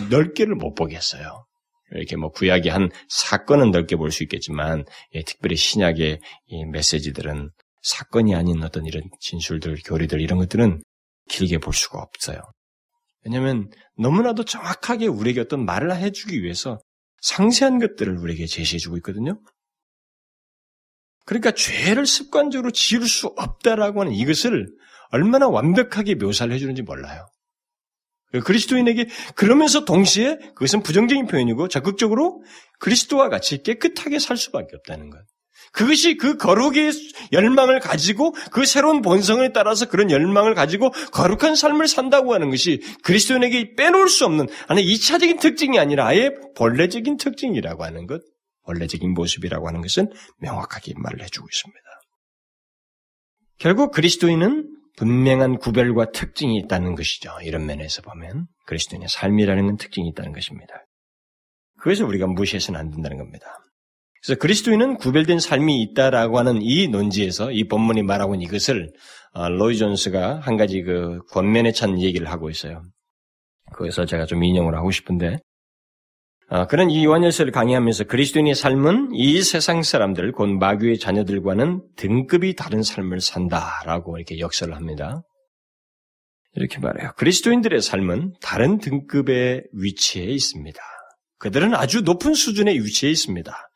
넓게를 못 보겠어요. 이렇게 뭐 구약의 한 사건은 넓게 볼 수 있겠지만 예, 특별히 신약의 이 메시지들은 사건이 아닌 어떤 이런 진술들, 교리들 이런 것들은 길게 볼 수가 없어요. 왜냐하면 너무나도 정확하게 우리에게 어떤 말을 해주기 위해서 상세한 것들을 우리에게 제시해주고 있거든요. 그러니까 죄를 습관적으로 지을 수 없다라고 하는 이것을 얼마나 완벽하게 묘사를 해주는지 몰라요. 그리스도인에게 그러면서 동시에 그것은 부정적인 표현이고 적극적으로 그리스도와 같이 깨끗하게 살 수밖에 없다는 것. 그것이 그 거룩의 열망을 가지고 그 새로운 본성에 따라서 그런 열망을 가지고 거룩한 삶을 산다고 하는 것이 그리스도인에게 빼놓을 수 없는 아니 2차적인 특징이 아니라 아예 본래적인 특징이라고 하는 것, 본래적인 모습이라고 하는 것은 명확하게 말을 해주고 있습니다. 결국 그리스도인은 분명한 구별과 특징이 있다는 것이죠. 이런 면에서 보면 그리스도인의 삶이라는 건 특징이 있다는 것입니다. 그것을 우리가 무시해서는 안 된다는 겁니다. 그래서 그리스도인은 구별된 삶이 있다라고 하는 이 논지에서 이 본문이 말하고 있는 이것을 어, 로이 존스가 한 가지 그 권면에 찬 얘기를 하고 있어요. 그래서 제가 좀 인용을 하고 싶은데 어, 그런 이 요한일서를 강의하면서 그리스도인의 삶은 이 세상 사람들, 곧 마귀의 자녀들과는 등급이 다른 삶을 산다라고 이렇게 역설을 합니다. 이렇게 말해요. 그리스도인들의 삶은 다른 등급의 위치에 있습니다. 그들은 아주 높은 수준의 위치에 있습니다.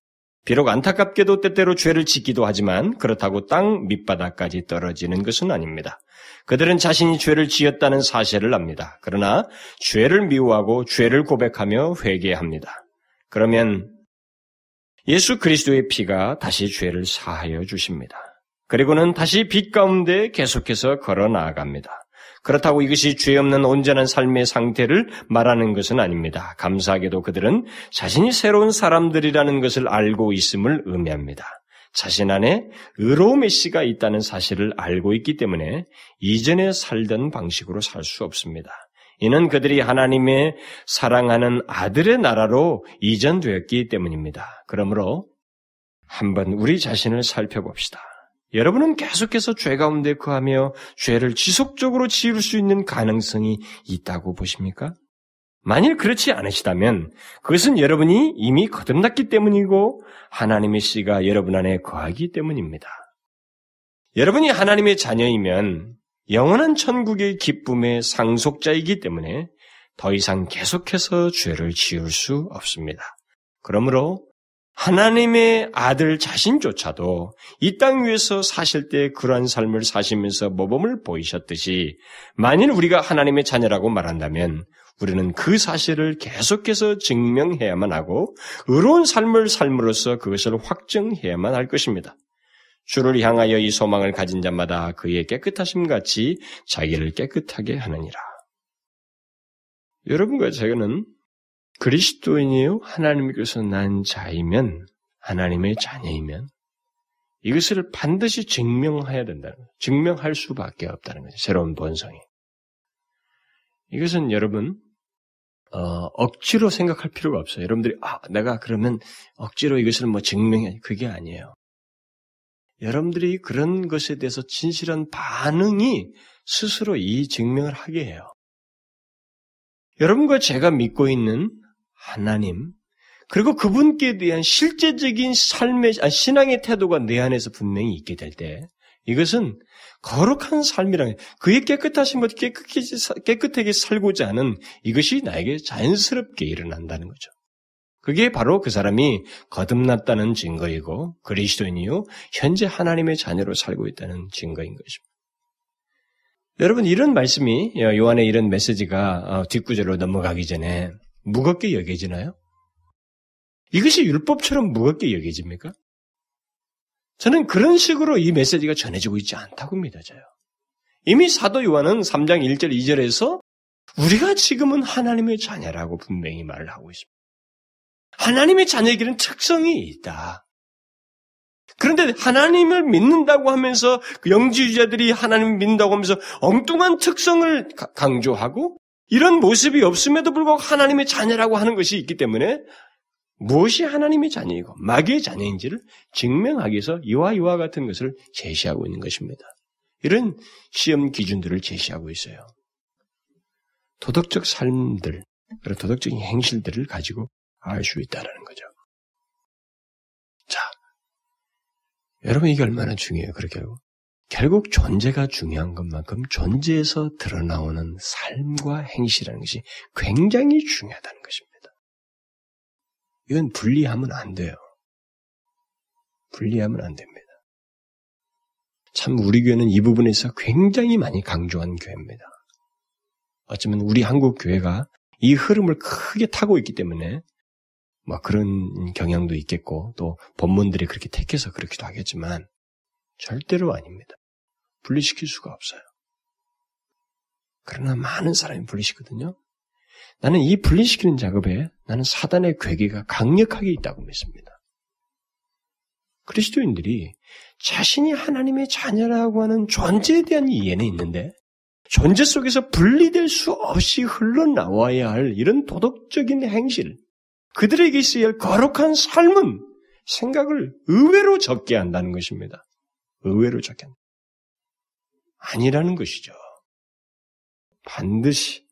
비록 안타깝게도 때때로 죄를 짓기도 하지만 그렇다고 땅 밑바닥까지 떨어지는 것은 아닙니다. 그들은 자신이 죄를 지었다는 사실을 압니다. 그러나 죄를 미워하고 죄를 고백하며 회개합니다. 그러면 예수 그리스도의 피가 다시 죄를 사하여 주십니다. 그리고는 다시 빛 가운데 계속해서 걸어 나아갑니다. 그렇다고 이것이 죄 없는 온전한 삶의 상태를 말하는 것은 아닙니다. 감사하게도 그들은 자신이 새로운 사람들이라는 것을 알고 있음을 의미합니다. 자신 안에 의로움의 씨가 있다는 사실을 알고 있기 때문에 이전에 살던 방식으로 살 수 없습니다. 이는 그들이 하나님의 사랑하는 아들의 나라로 이전되었기 때문입니다. 그러므로 한번 우리 자신을 살펴봅시다. 여러분은 계속해서 죄 가운데 거하며 죄를 지속적으로 지을 수 있는 가능성이 있다고 보십니까? 만일 그렇지 않으시다면 그것은 여러분이 이미 거듭났기 때문이고 하나님의 씨가 여러분 안에 거하기 때문입니다. 여러분이 하나님의 자녀이면 영원한 천국의 기쁨의 상속자이기 때문에 더 이상 계속해서 죄를 지을 수 없습니다. 그러므로 하나님의 아들 자신조차도 이 땅 위에서 사실 때 그러한 삶을 사시면서 모범을 보이셨듯이 만일 우리가 하나님의 자녀라고 말한다면 우리는 그 사실을 계속해서 증명해야만 하고 의로운 삶을 삶으로써 그것을 확정해야만 할 것입니다. 주를 향하여 이 소망을 가진 자마다 그의 깨끗하심 같이 자기를 깨끗하게 하느니라. 여러분과 제가는 그리스도인이요 하나님께서 난 자이면 하나님의 자녀이면 이것을 반드시 증명해야 된다는 거죠. 증명할 수밖에 없다는 거죠. 새로운 본성이. 이것은 여러분 어, 억지로 생각할 필요가 없어요. 여러분들이 아 내가 그러면 억지로 이것을 뭐 증명해 그게 아니에요. 여러분들이 그런 것에 대해서 진실한 반응이 스스로 이 증명을 하게 해요. 여러분과 제가 믿고 있는 하나님, 그리고 그분께 대한 실제적인 삶의, 아, 신앙의 태도가 내 안에서 분명히 있게 될 때, 이것은 거룩한 삶이랑 그의 깨끗하신 것 깨끗하게, 살고자 하는 이것이 나에게 자연스럽게 일어난다는 거죠. 그게 바로 그 사람이 거듭났다는 증거이고 그리스도인이요 현재 하나님의 자녀로 살고 있다는 증거인 것입니다. 여러분 이런 말씀이 요한의 이런 메시지가 어, 뒷구절로 넘어가기 전에 무겁게 여겨지나요? 이것이 율법처럼 무겁게 여겨집니까? 저는 그런 식으로 이 메시지가 전해지고 있지 않다고 믿어져요. 이미 사도 요한은 3장 1절 2절에서 우리가 지금은 하나님의 자녀라고 분명히 말을 하고 있습니다. 하나님의 자녀에게는 특성이 있다. 그런데 하나님을 믿는다고 하면서 그 영지주자들이 하나님을 믿는다고 하면서 엉뚱한 특성을 강조하고 이런 모습이 없음에도 불구하고 하나님의 자녀라고 하는 것이 있기 때문에 무엇이 하나님의 자녀이고 마귀의 자녀인지를 증명하기 위해서 이와 이와 같은 것을 제시하고 있는 것입니다. 이런 시험 기준들을 제시하고 있어요. 도덕적 삶들, 그런 도덕적인 행실들을 가지고 알 수 있다는 거죠. 자, 여러분 이게 얼마나 중요해요. 그렇게 하고. 결국 존재가 중요한 것만큼 존재에서 드러나오는 삶과 행실이라는 것이 굉장히 중요하다는 것입니다. 이건 분리하면 안 돼요. 분리하면 안 됩니다. 참 우리 교회는 이 부분에서 굉장히 많이 강조한 교회입니다. 어쩌면 우리 한국 교회가 이 흐름을 크게 타고 있기 때문에 뭐 그런 경향도 있겠고 또 본문들이 그렇게 택해서 그렇기도 하겠지만 절대로 아닙니다. 분리시킬 수가 없어요. 그러나 많은 사람이 분리시거든요. 나는 이 분리시키는 작업에 나는 사단의 괴계가 강력하게 있다고 믿습니다. 그리스도인들이 자신이 하나님의 자녀라고 하는 존재에 대한 이해는 있는데 존재 속에서 분리될 수 없이 흘러나와야 할 이런 도덕적인 행실, 그들에게 있어야 할 거룩한 삶은 생각을 의외로 적게 한다는 것입니다. 의외로 한다. 아니라는 것이죠. 반드시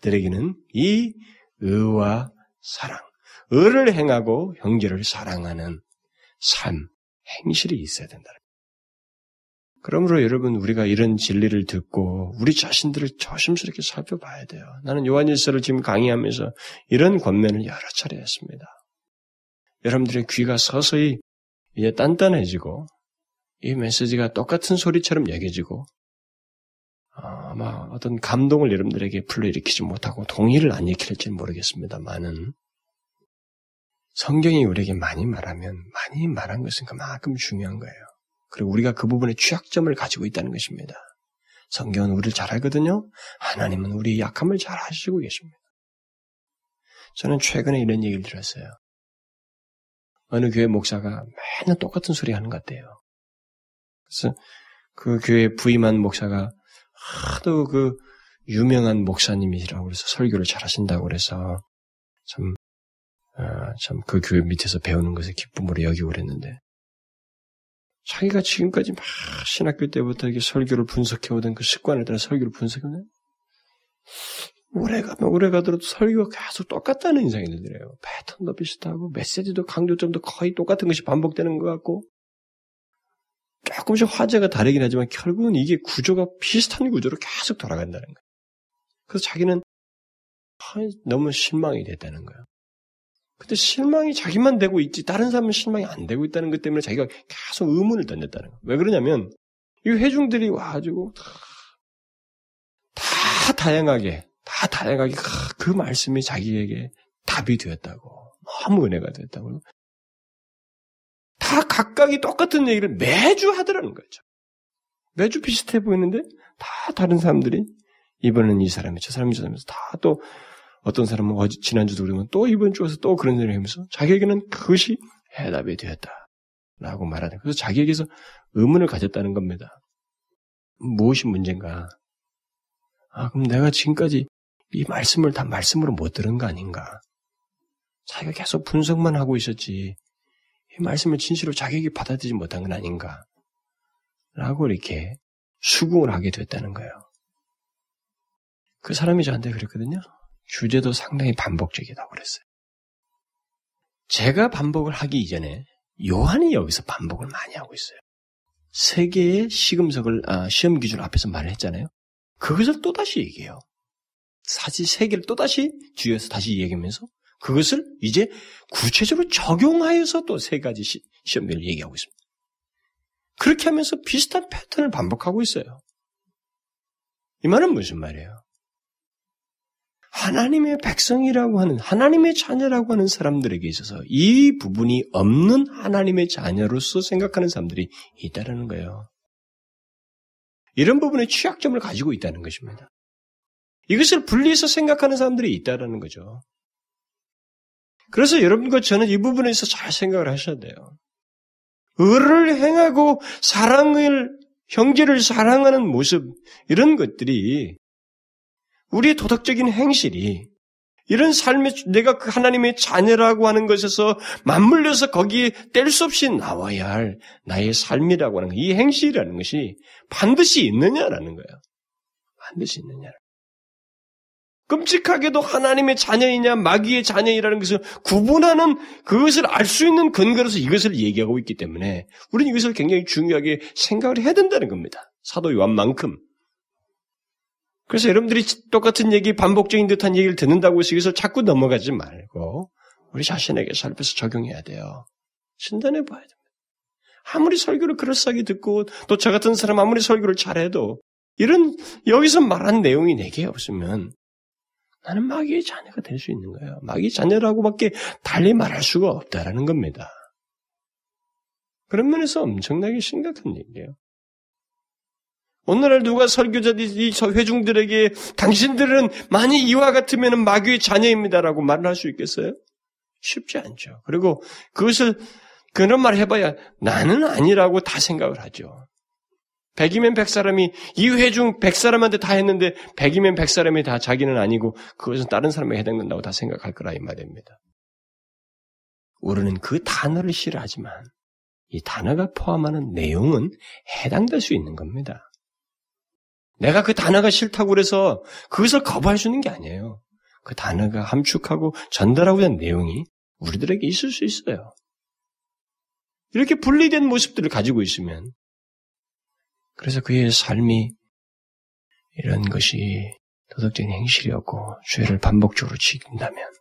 그들에게는 이 의와 사랑, 의를 행하고 형제를 사랑하는 삶, 행실이 있어야 된다. 그러므로 여러분 우리가 이런 진리를 듣고 우리 자신들을 조심스럽게 살펴봐야 돼요. 나는 요한일서를 지금 강의하면서 이런 권면을 여러 차례 했습니다. 여러분들의 귀가 서서히 이제 단단해지고 이 메시지가 똑같은 소리처럼 여겨지고 아마 어떤 감동을 여러분들에게 불러일으키지 못하고 동의를 안 일으킬지 모르겠습니다만은 성경이 우리에게 많이 말하면 많이 말한 것은 그만큼 중요한 거예요. 그리고 우리가 그 부분에 취약점을 가지고 있다는 것입니다. 성경은 우리를 잘 알거든요. 하나님은 우리의 약함을 잘 아시고 계십니다. 저는 최근에 이런 얘기를 들었어요. 어느 교회 목사가 맨날 똑같은 소리 하는 것 같아요. 그래서 그 교회 부임한 목사가 하도 그 유명한 목사님이라고 그래서 설교를 잘 하신다고 그래서 참, 아, 참그 교회 밑에서 배우는 것에 기쁨으로 여기고 그랬는데 자기가 지금까지 막 신학교 때부터 이렇게 설교를 분석해오던 그 습관에 따라 설교를 분석해오는 오래 가면 오래 가더라도 설교가 계속 똑같다는 인상이 들더래요. 패턴도 비슷하고 메시지도 강조점도 거의 똑같은 것이 반복되는 것 같고 조금씩 화제가 다르긴 하지만 결국은 이게 구조가 비슷한 구조로 계속 돌아간다는 거예요. 그래서 자기는 너무 실망이 됐다는 거예요. 근데 실망이 자기만 되고 있지 다른 사람은 실망이 안 되고 있다는 것 때문에 자기가 계속 의문을 던졌다는 거예요. 왜 그러냐면 이 회중들이 와가지고 다, 다 다양하게 다 다양하게 그 말씀이 자기에게 답이 되었다고 너무 은혜가 됐다고 다 각각이 똑같은 얘기를 매주 하더라는 거죠. 매주 비슷해 보이는데 다 다른 사람들이 이번은 이 사람이 저 사람이 저 사람이 다또 어떤 사람은 어제 지난주도 그러면 또 이번 주에서 또 그런 일을 하면서 자기에게는 그것이 해답이 되었다. 라고 말하는 그래서 자기에게서 의문을 가졌다는 겁니다. 무엇이 문제인가? 아, 그럼 내가 지금까지 이 말씀을 다 말씀으로 못 들은 거 아닌가? 자기가 계속 분석만 하고 있었지. 이 말씀을 진실로 자기에게 받아들이지 못한 건 아닌가? 라고 이렇게 수긍을 하게 됐다는 거예요. 그 사람이 저한테 그랬거든요. 주제도 상당히 반복적이다고 그랬어요. 제가 반복을 하기 이전에 요한이 여기서 반복을 많이 하고 있어요. 세 개의 시금석을 아, 시험 기준 앞에서 말을 했잖아요. 그것을 또 다시 얘기해요. 사실 세 개를 또 다시 주에서 다시 얘기하면서 그것을 이제 구체적으로 적용하여서 또 세 가지 시, 시험들을 얘기하고 있습니다. 그렇게 하면서 비슷한 패턴을 반복하고 있어요. 이 말은 무슨 말이에요? 하나님의 백성이라고 하는 하나님의 자녀라고 하는 사람들에게 있어서 이 부분이 없는 하나님의 자녀로서 생각하는 사람들이 있다라는 거예요. 이런 부분에 취약점을 가지고 있다는 것입니다. 이것을 분리해서 생각하는 사람들이 있다라는 거죠. 그래서 여러분과 저는 이 부분에서 잘 생각을 하셔야 돼요. 의를 행하고 사랑을 형제를 사랑하는 모습 이런 것들이 우리의 도덕적인 행실이 이런 삶의 내가 그 하나님의 자녀라고 하는 것에서 맞물려서 거기에 뗄 수 없이 나와야 할 나의 삶이라고 하는 이 행실이라는 것이 반드시 있느냐라는 거예요. 반드시 있느냐. 끔찍하게도 하나님의 자녀이냐 마귀의 자녀이라는 것을 구분하는 그것을 알 수 있는 근거로서 이것을 얘기하고 있기 때문에 우리는 이것을 굉장히 중요하게 생각을 해야 된다는 겁니다. 사도 요한만큼 그래서 여러분들이 똑같은 얘기, 반복적인 듯한 얘기를 듣는다고 해서 이것을 자꾸 넘어가지 말고 우리 자신에게 살펴서 적용해야 돼요. 진단해 봐야 됩니다. 아무리 설교를 그럴싸하게 듣고 또 저 같은 사람 아무리 설교를 잘해도 이런 여기서 말한 내용이 내게 없으면 나는 마귀의 자녀가 될 수 있는 거예요. 마귀 자녀라고밖에 달리 말할 수가 없다라는 겁니다. 그런 면에서 엄청나게 심각한 얘기예요. 오늘날 누가 설교자들이 회중들에게 당신들은 만약 이와 같으면 마귀의 자녀입니다라고 말을 할 수 있겠어요? 쉽지 않죠. 그리고 그것을 그런 말 해봐야 나는 아니라고 다 생각을 하죠. 백이면 백 사람이 이 회 중 백 사람한테 다 했는데 백이면 백 사람이 다 자기는 아니고 그것은 다른 사람에 해당된다고 다 생각할 거라 이 말입니다. 우리는 그 단어를 싫어하지만 이 단어가 포함하는 내용은 해당될 수 있는 겁니다. 내가 그 단어가 싫다고 그래서 그것을 거부할 수 있는 게 아니에요. 그 단어가 함축하고 전달하고자 하는 내용이 우리들에게 있을 수 있어요. 이렇게 분리된 모습들을 가지고 있으면 그래서 그의 삶이 이런 것이 도덕적인 행실이었고 죄를 반복적으로 지킨다면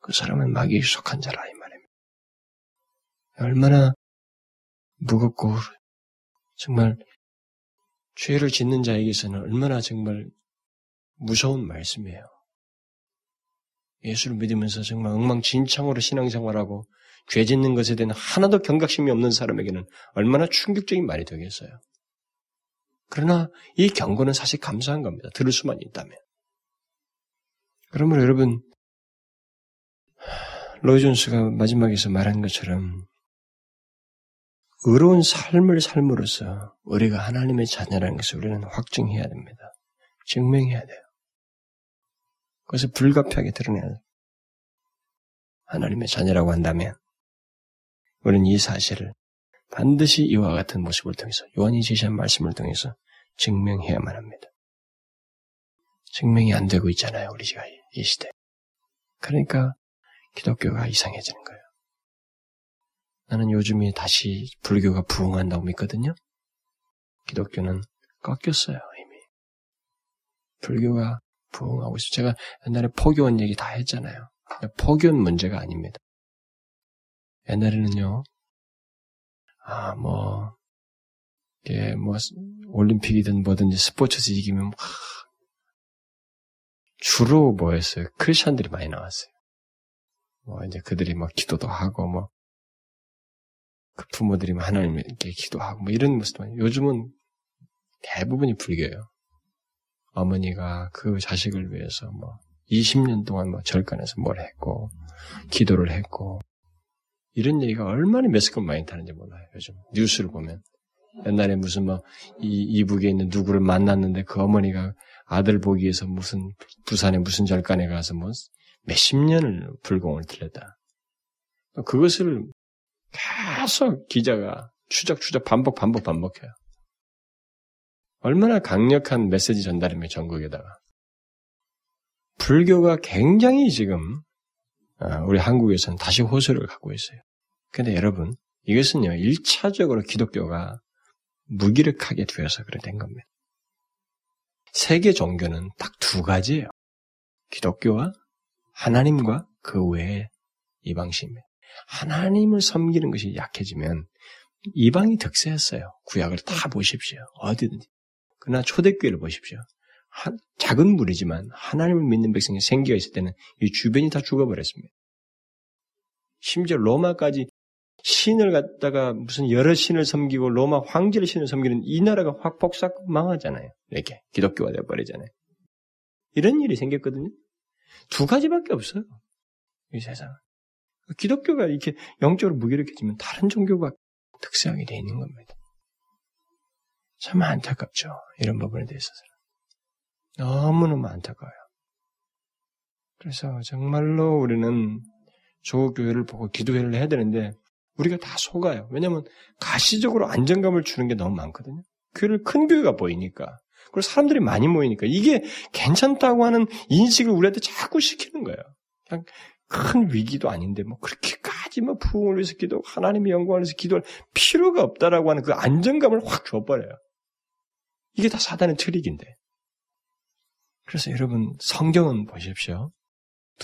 그 사람은 마귀에 속한 자라 이 말입니다. 얼마나 무겁고 정말 죄를 짓는 자에게서는 얼마나 정말 무서운 말씀이에요. 예수를 믿으면서 정말 엉망진창으로 신앙생활하고 죄 짓는 것에 대한 하나도 경각심이 없는 사람에게는 얼마나 충격적인 말이 되겠어요. 그러나 이 경고는 사실 감사한 겁니다. 들을 수만 있다면. 그러므로 여러분, 로이 존스가 마지막에서 말한 것처럼 의로운 삶을 삶으로써 우리가 하나님의 자녀라는 것을 우리는 확증해야 됩니다. 증명해야 돼요. 그것을 불가피하게 드러내야 돼요. 하나님의 자녀라고 한다면 우리는 이 사실을 반드시 이와 같은 모습을 통해서 요한이 제시한 말씀을 통해서 증명해야만 합니다. 증명이 안 되고 있잖아요, 우리가 이 시대. 그러니까 기독교가 이상해지는 거예요. 나는 요즘에 다시 불교가 부흥한다고 믿거든요. 기독교는 꺾였어요, 이미. 불교가 부흥하고 있어요. 제가 옛날에 포교원 얘기 다 했잖아요. 포교는 문제가 아닙니다. 옛날에는요, 아, 뭐, 이게 뭐, 올림픽이든 뭐든지 스포츠에서 이기면, 막, 주로 뭐였어요? 크리스천들이 많이 나왔어요. 뭐, 이제 그들이 막 기도도 하고, 뭐, 그 부모들이 하나님께 기도하고, 뭐 이런 모습, 요즘은 대부분이 불교예요. 어머니가 그 자식을 위해서 뭐, 20년 동안 뭐 절간에서 뭘 했고, 기도를 했고, 이런 얘기가 얼마나 메스껍 많이 타는지 몰라요, 요즘. 뉴스를 보면. 옛날에 무슨 뭐, 이, 이북에 있는 누구를 만났는데 그 어머니가 아들 보기 위해서 무슨, 부산에 무슨 절간에 가서 뭐, 몇십 년을 불공을 들렸다. 그것을 계속 기자가 추적추적 반복, 반복, 반복해요. 얼마나 강력한 메시지 전달이며 전국에다가. 불교가 굉장히 지금 아, 우리 한국에서는 다시 호소를 갖고 있어요. 근데 여러분, 이것은요, 1차적으로 기독교가 무기력하게 되어서 그래 된 겁니다. 세계 종교는 딱 두 가지예요. 기독교와 하나님과 그 외에 이방신입니다. 하나님을 섬기는 것이 약해지면 이방이 득세했어요. 구약을 다 보십시오. 어디든지. 그러나 초대교회를 보십시오. 한, 작은 무리지만 하나님을 믿는 백성이 생기가 있을 때는 이 주변이 다 죽어버렸습니다. 심지어 로마까지 신을 갖다가 무슨 여러 신을 섬기고 로마 황제를 신을 섬기는 이 나라가 확 폭삭 망하잖아요. 이렇게 기독교가 되어버리잖아요. 이런 일이 생겼거든요. 두 가지밖에 없어요. 이 세상은. 기독교가 이렇게 영적으로 무기력해지면 다른 종교가 특수하게 되어 있는 겁니다. 참 안타깝죠. 이런 부분에 대해서는. 너무너무 안타까워요. 그래서 정말로 우리는 조교회를 보고 기도회를 해야 되는데 우리가 다 속아요. 왜냐하면 가시적으로 안정감을 주는 게 너무 많거든요. 교회를 큰 교회가 보이니까. 그리고 사람들이 많이 모이니까 이게 괜찮다고 하는 인식을 우리한테 자꾸 시키는 거예요. 그냥 큰 위기도 아닌데 뭐 그렇게까지 뭐 부흥을 위해서 기도, 하나님의 영광을 위해서 기도할 필요가 없다라고 하는 그 안정감을 확 줘버려요. 이게 다 사단의 트릭인데. 그래서 여러분 성경은 보십시오.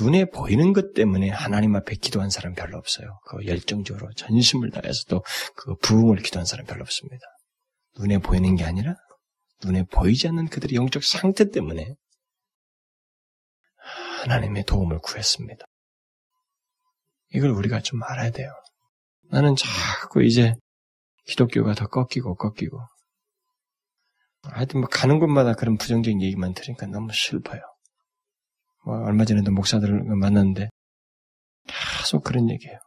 눈에 보이는 것 때문에 하나님 앞에 기도한 사람 별로 없어요. 그 열정적으로 전심을 다해서 또그 부흥을 기도한 사람 별로 없습니다. 눈에 보이는 게 아니라 눈에 보이지 않는 그들의 영적 상태 때문에 하나님의 도움을 구했습니다. 이걸 우리가 좀 알아야 돼요. 나는 자꾸 이제 기독교가 더 꺾이고 꺾이고 하여튼 뭐 가는 곳마다 그런 부정적인 얘기만 들으니까 너무 슬퍼요. 뭐 얼마 전에도 목사들을 만났는데 계속 그런 얘기예요.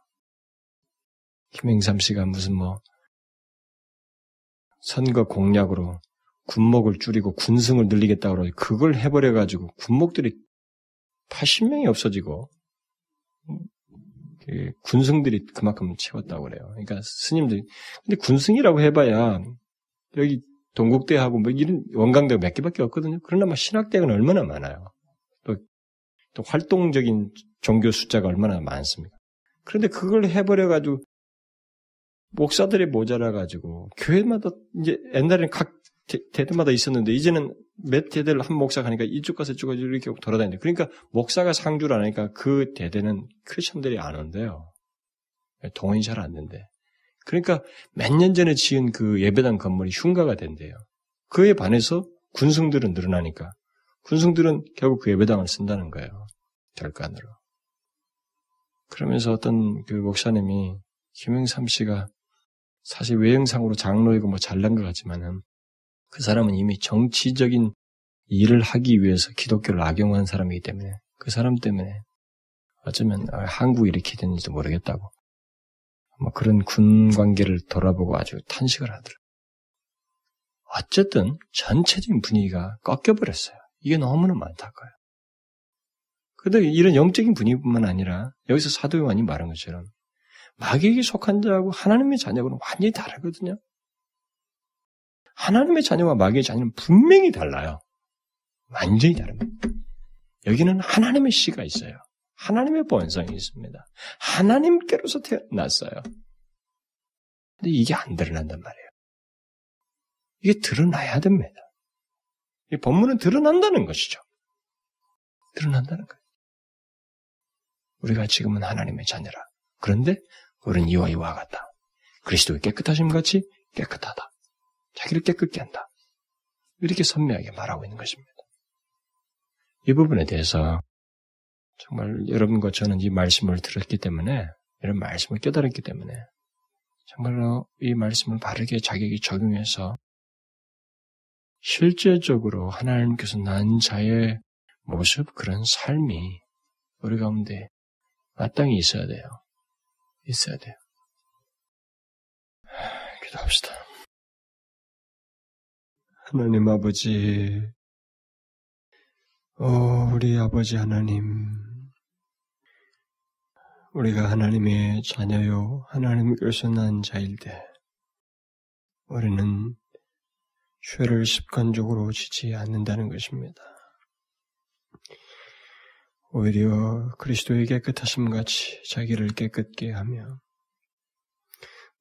김행삼 씨가 무슨 뭐 선거 공약으로 군목을 줄이고 군승을 늘리겠다고 그러고 그걸 해버려 가지고 군목들이 80명이 없어지고 그 군승들이 그만큼 채웠다고 그래요. 그러니까 스님들이 근데 군승이라고 해봐야 여기 동국대하고 뭐 이런 원광대가 몇 개밖에 없거든요. 그러나 뭐 신학대학은 얼마나 많아요. 또, 또 활동적인 종교 숫자가 얼마나 많습니까? 그런데 그걸 해버려가지고 목사들이 모자라가지고 교회마다 이제 옛날에는 각 대, 대마다 있었는데 이제는 몇 대대를 한 목사 가니까 이쪽 가서 이쪽 가서 이렇게 돌아다니는데 그러니까 목사가 상주를 하니까 그 대대는 크리스천들이 안 온대요. 동원이 잘 안 된대. 그러니까 몇 년 전에 지은 그 예배당 건물이 흉가가 된대요. 그에 반해서 군승들은 늘어나니까 군승들은 결국 그 예배당을 쓴다는 거예요. 결간으로. 그러면서 어떤 그 목사님이 김영삼 씨가 사실 외형상으로 장로이고 뭐 잘난 것 같지만은 그 사람은 이미 정치적인 일을 하기 위해서 기독교를 악용한 사람이기 때문에 그 사람 때문에 어쩌면 한국이 이렇게 됐는지도 모르겠다고 뭐 그런 군 관계를 돌아보고 아주 탄식을 하더라. 어쨌든 전체적인 분위기가 꺾여버렸어요. 이게 너무나 많다고요. 그런데 이런 영적인 분위기뿐만 아니라 여기서 사도 요한이 말한 것처럼 마귀에게 속한 자하고 하나님의 자녀하고는 완전히 다르거든요. 하나님의 자녀와 마귀의 자녀는 분명히 달라요. 완전히 다릅니다. 여기는 하나님의 씨가 있어요. 하나님의 본성이 있습니다. 하나님께로서 태어났어요. 근데 이게 안 드러난단 말이에요. 이게 드러나야 됩니다. 이 본문은 드러난다는 것이죠. 드러난다는 거예요. 우리가 지금은 하나님의 자녀라. 그런데 우리는 이와 이와 같다. 그리스도의 깨끗하심 같이 깨끗하다. 자기를 깨끗게 한다. 이렇게 선명하게 말하고 있는 것입니다. 이 부분에 대해서 정말 여러분과 저는 이 말씀을 들었기 때문에 이런 말씀을 깨달았기 때문에 정말로 이 말씀을 바르게 자격이 적용해서 실제적으로 하나님께서 난 자의 모습 그런 삶이 우리 가운데 마땅히 있어야 돼요. 있어야 돼요. 기도합시다. 하나님 아버지, 오, 우리 아버지 하나님, 우리가 하나님의 자녀요, 하나님께서 난 자일 때, 우리는 죄를 습관적으로 지지 않는다는 것입니다. 오히려 그리스도의 깨끗하심 같이 자기를 깨끗게 하며,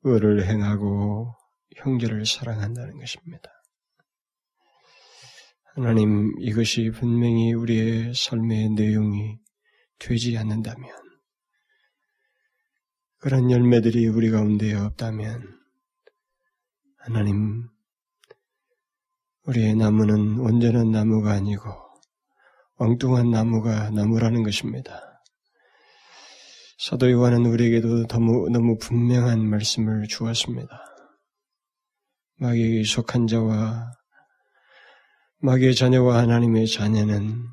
의를 행하고 형제를 사랑한다는 것입니다. 하나님, 이것이 분명히 우리의 삶의 내용이 되지 않는다면, 그런 열매들이 우리 가운데 없다면, 하나님, 우리의 나무는 온전한 나무가 아니고, 엉뚱한 나무가 나무라는 것입니다. 사도 요한은 우리에게도 너무, 너무 분명한 말씀을 주었습니다. 마귀에 속한 자와 마귀의 자녀와 하나님의 자녀는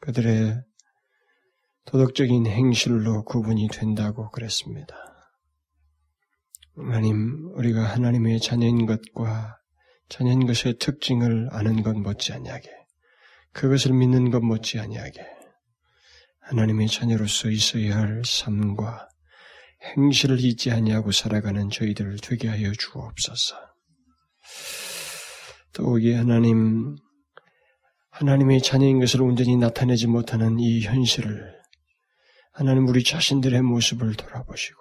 그들의 도덕적인 행실로 구분이 된다고 그랬습니다. 하나님, 우리가 하나님의 자녀인 것과 자녀인 것의 특징을 아는 것 못지 아니하게, 그것을 믿는 것 못지 아니하게, 하나님의 자녀로서 있어야 할 삶과 행실을 잊지 아니하고 살아가는 저희들을 되게 하여 주옵소서. 또 이 하나님 하나님의 자녀인 것을 온전히 나타내지 못하는 이 현실을 하나님 우리 자신들의 모습을 돌아보시고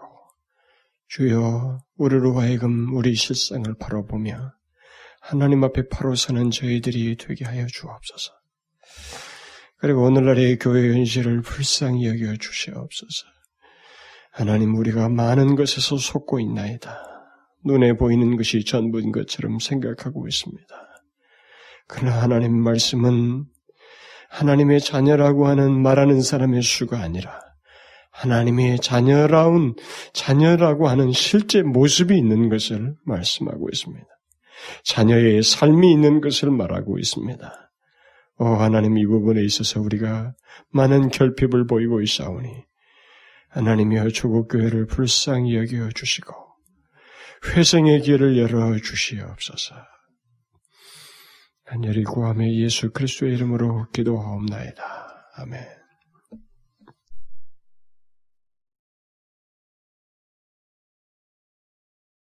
주여 우리로 하여금 우리 실상을 바라보며 하나님 앞에 바로 서는 저희들이 되게 하여 주옵소서. 그리고 오늘날의 교회 현실을 불쌍히 여겨 주시옵소서. 하나님 우리가 많은 것에서 속고 있나이다. 눈에 보이는 것이 전부인 것처럼 생각하고 있습니다. 그러나 하나님 말씀은 하나님의 자녀라고 하는 말하는 사람의 수가 아니라 하나님의 자녀라운 자녀라고 하는 실제 모습이 있는 것을 말씀하고 있습니다. 자녀의 삶이 있는 것을 말하고 있습니다. 오 하나님 이 부분에 있어서 우리가 많은 결핍을 보이고 있사오니 하나님이여 조국 교회를 불쌍히 여겨 주시고 회생의 길을 열어 주시옵소서. 간절히 구하며 예수 그리스도의 이름으로 기도하옵나이다. 아멘.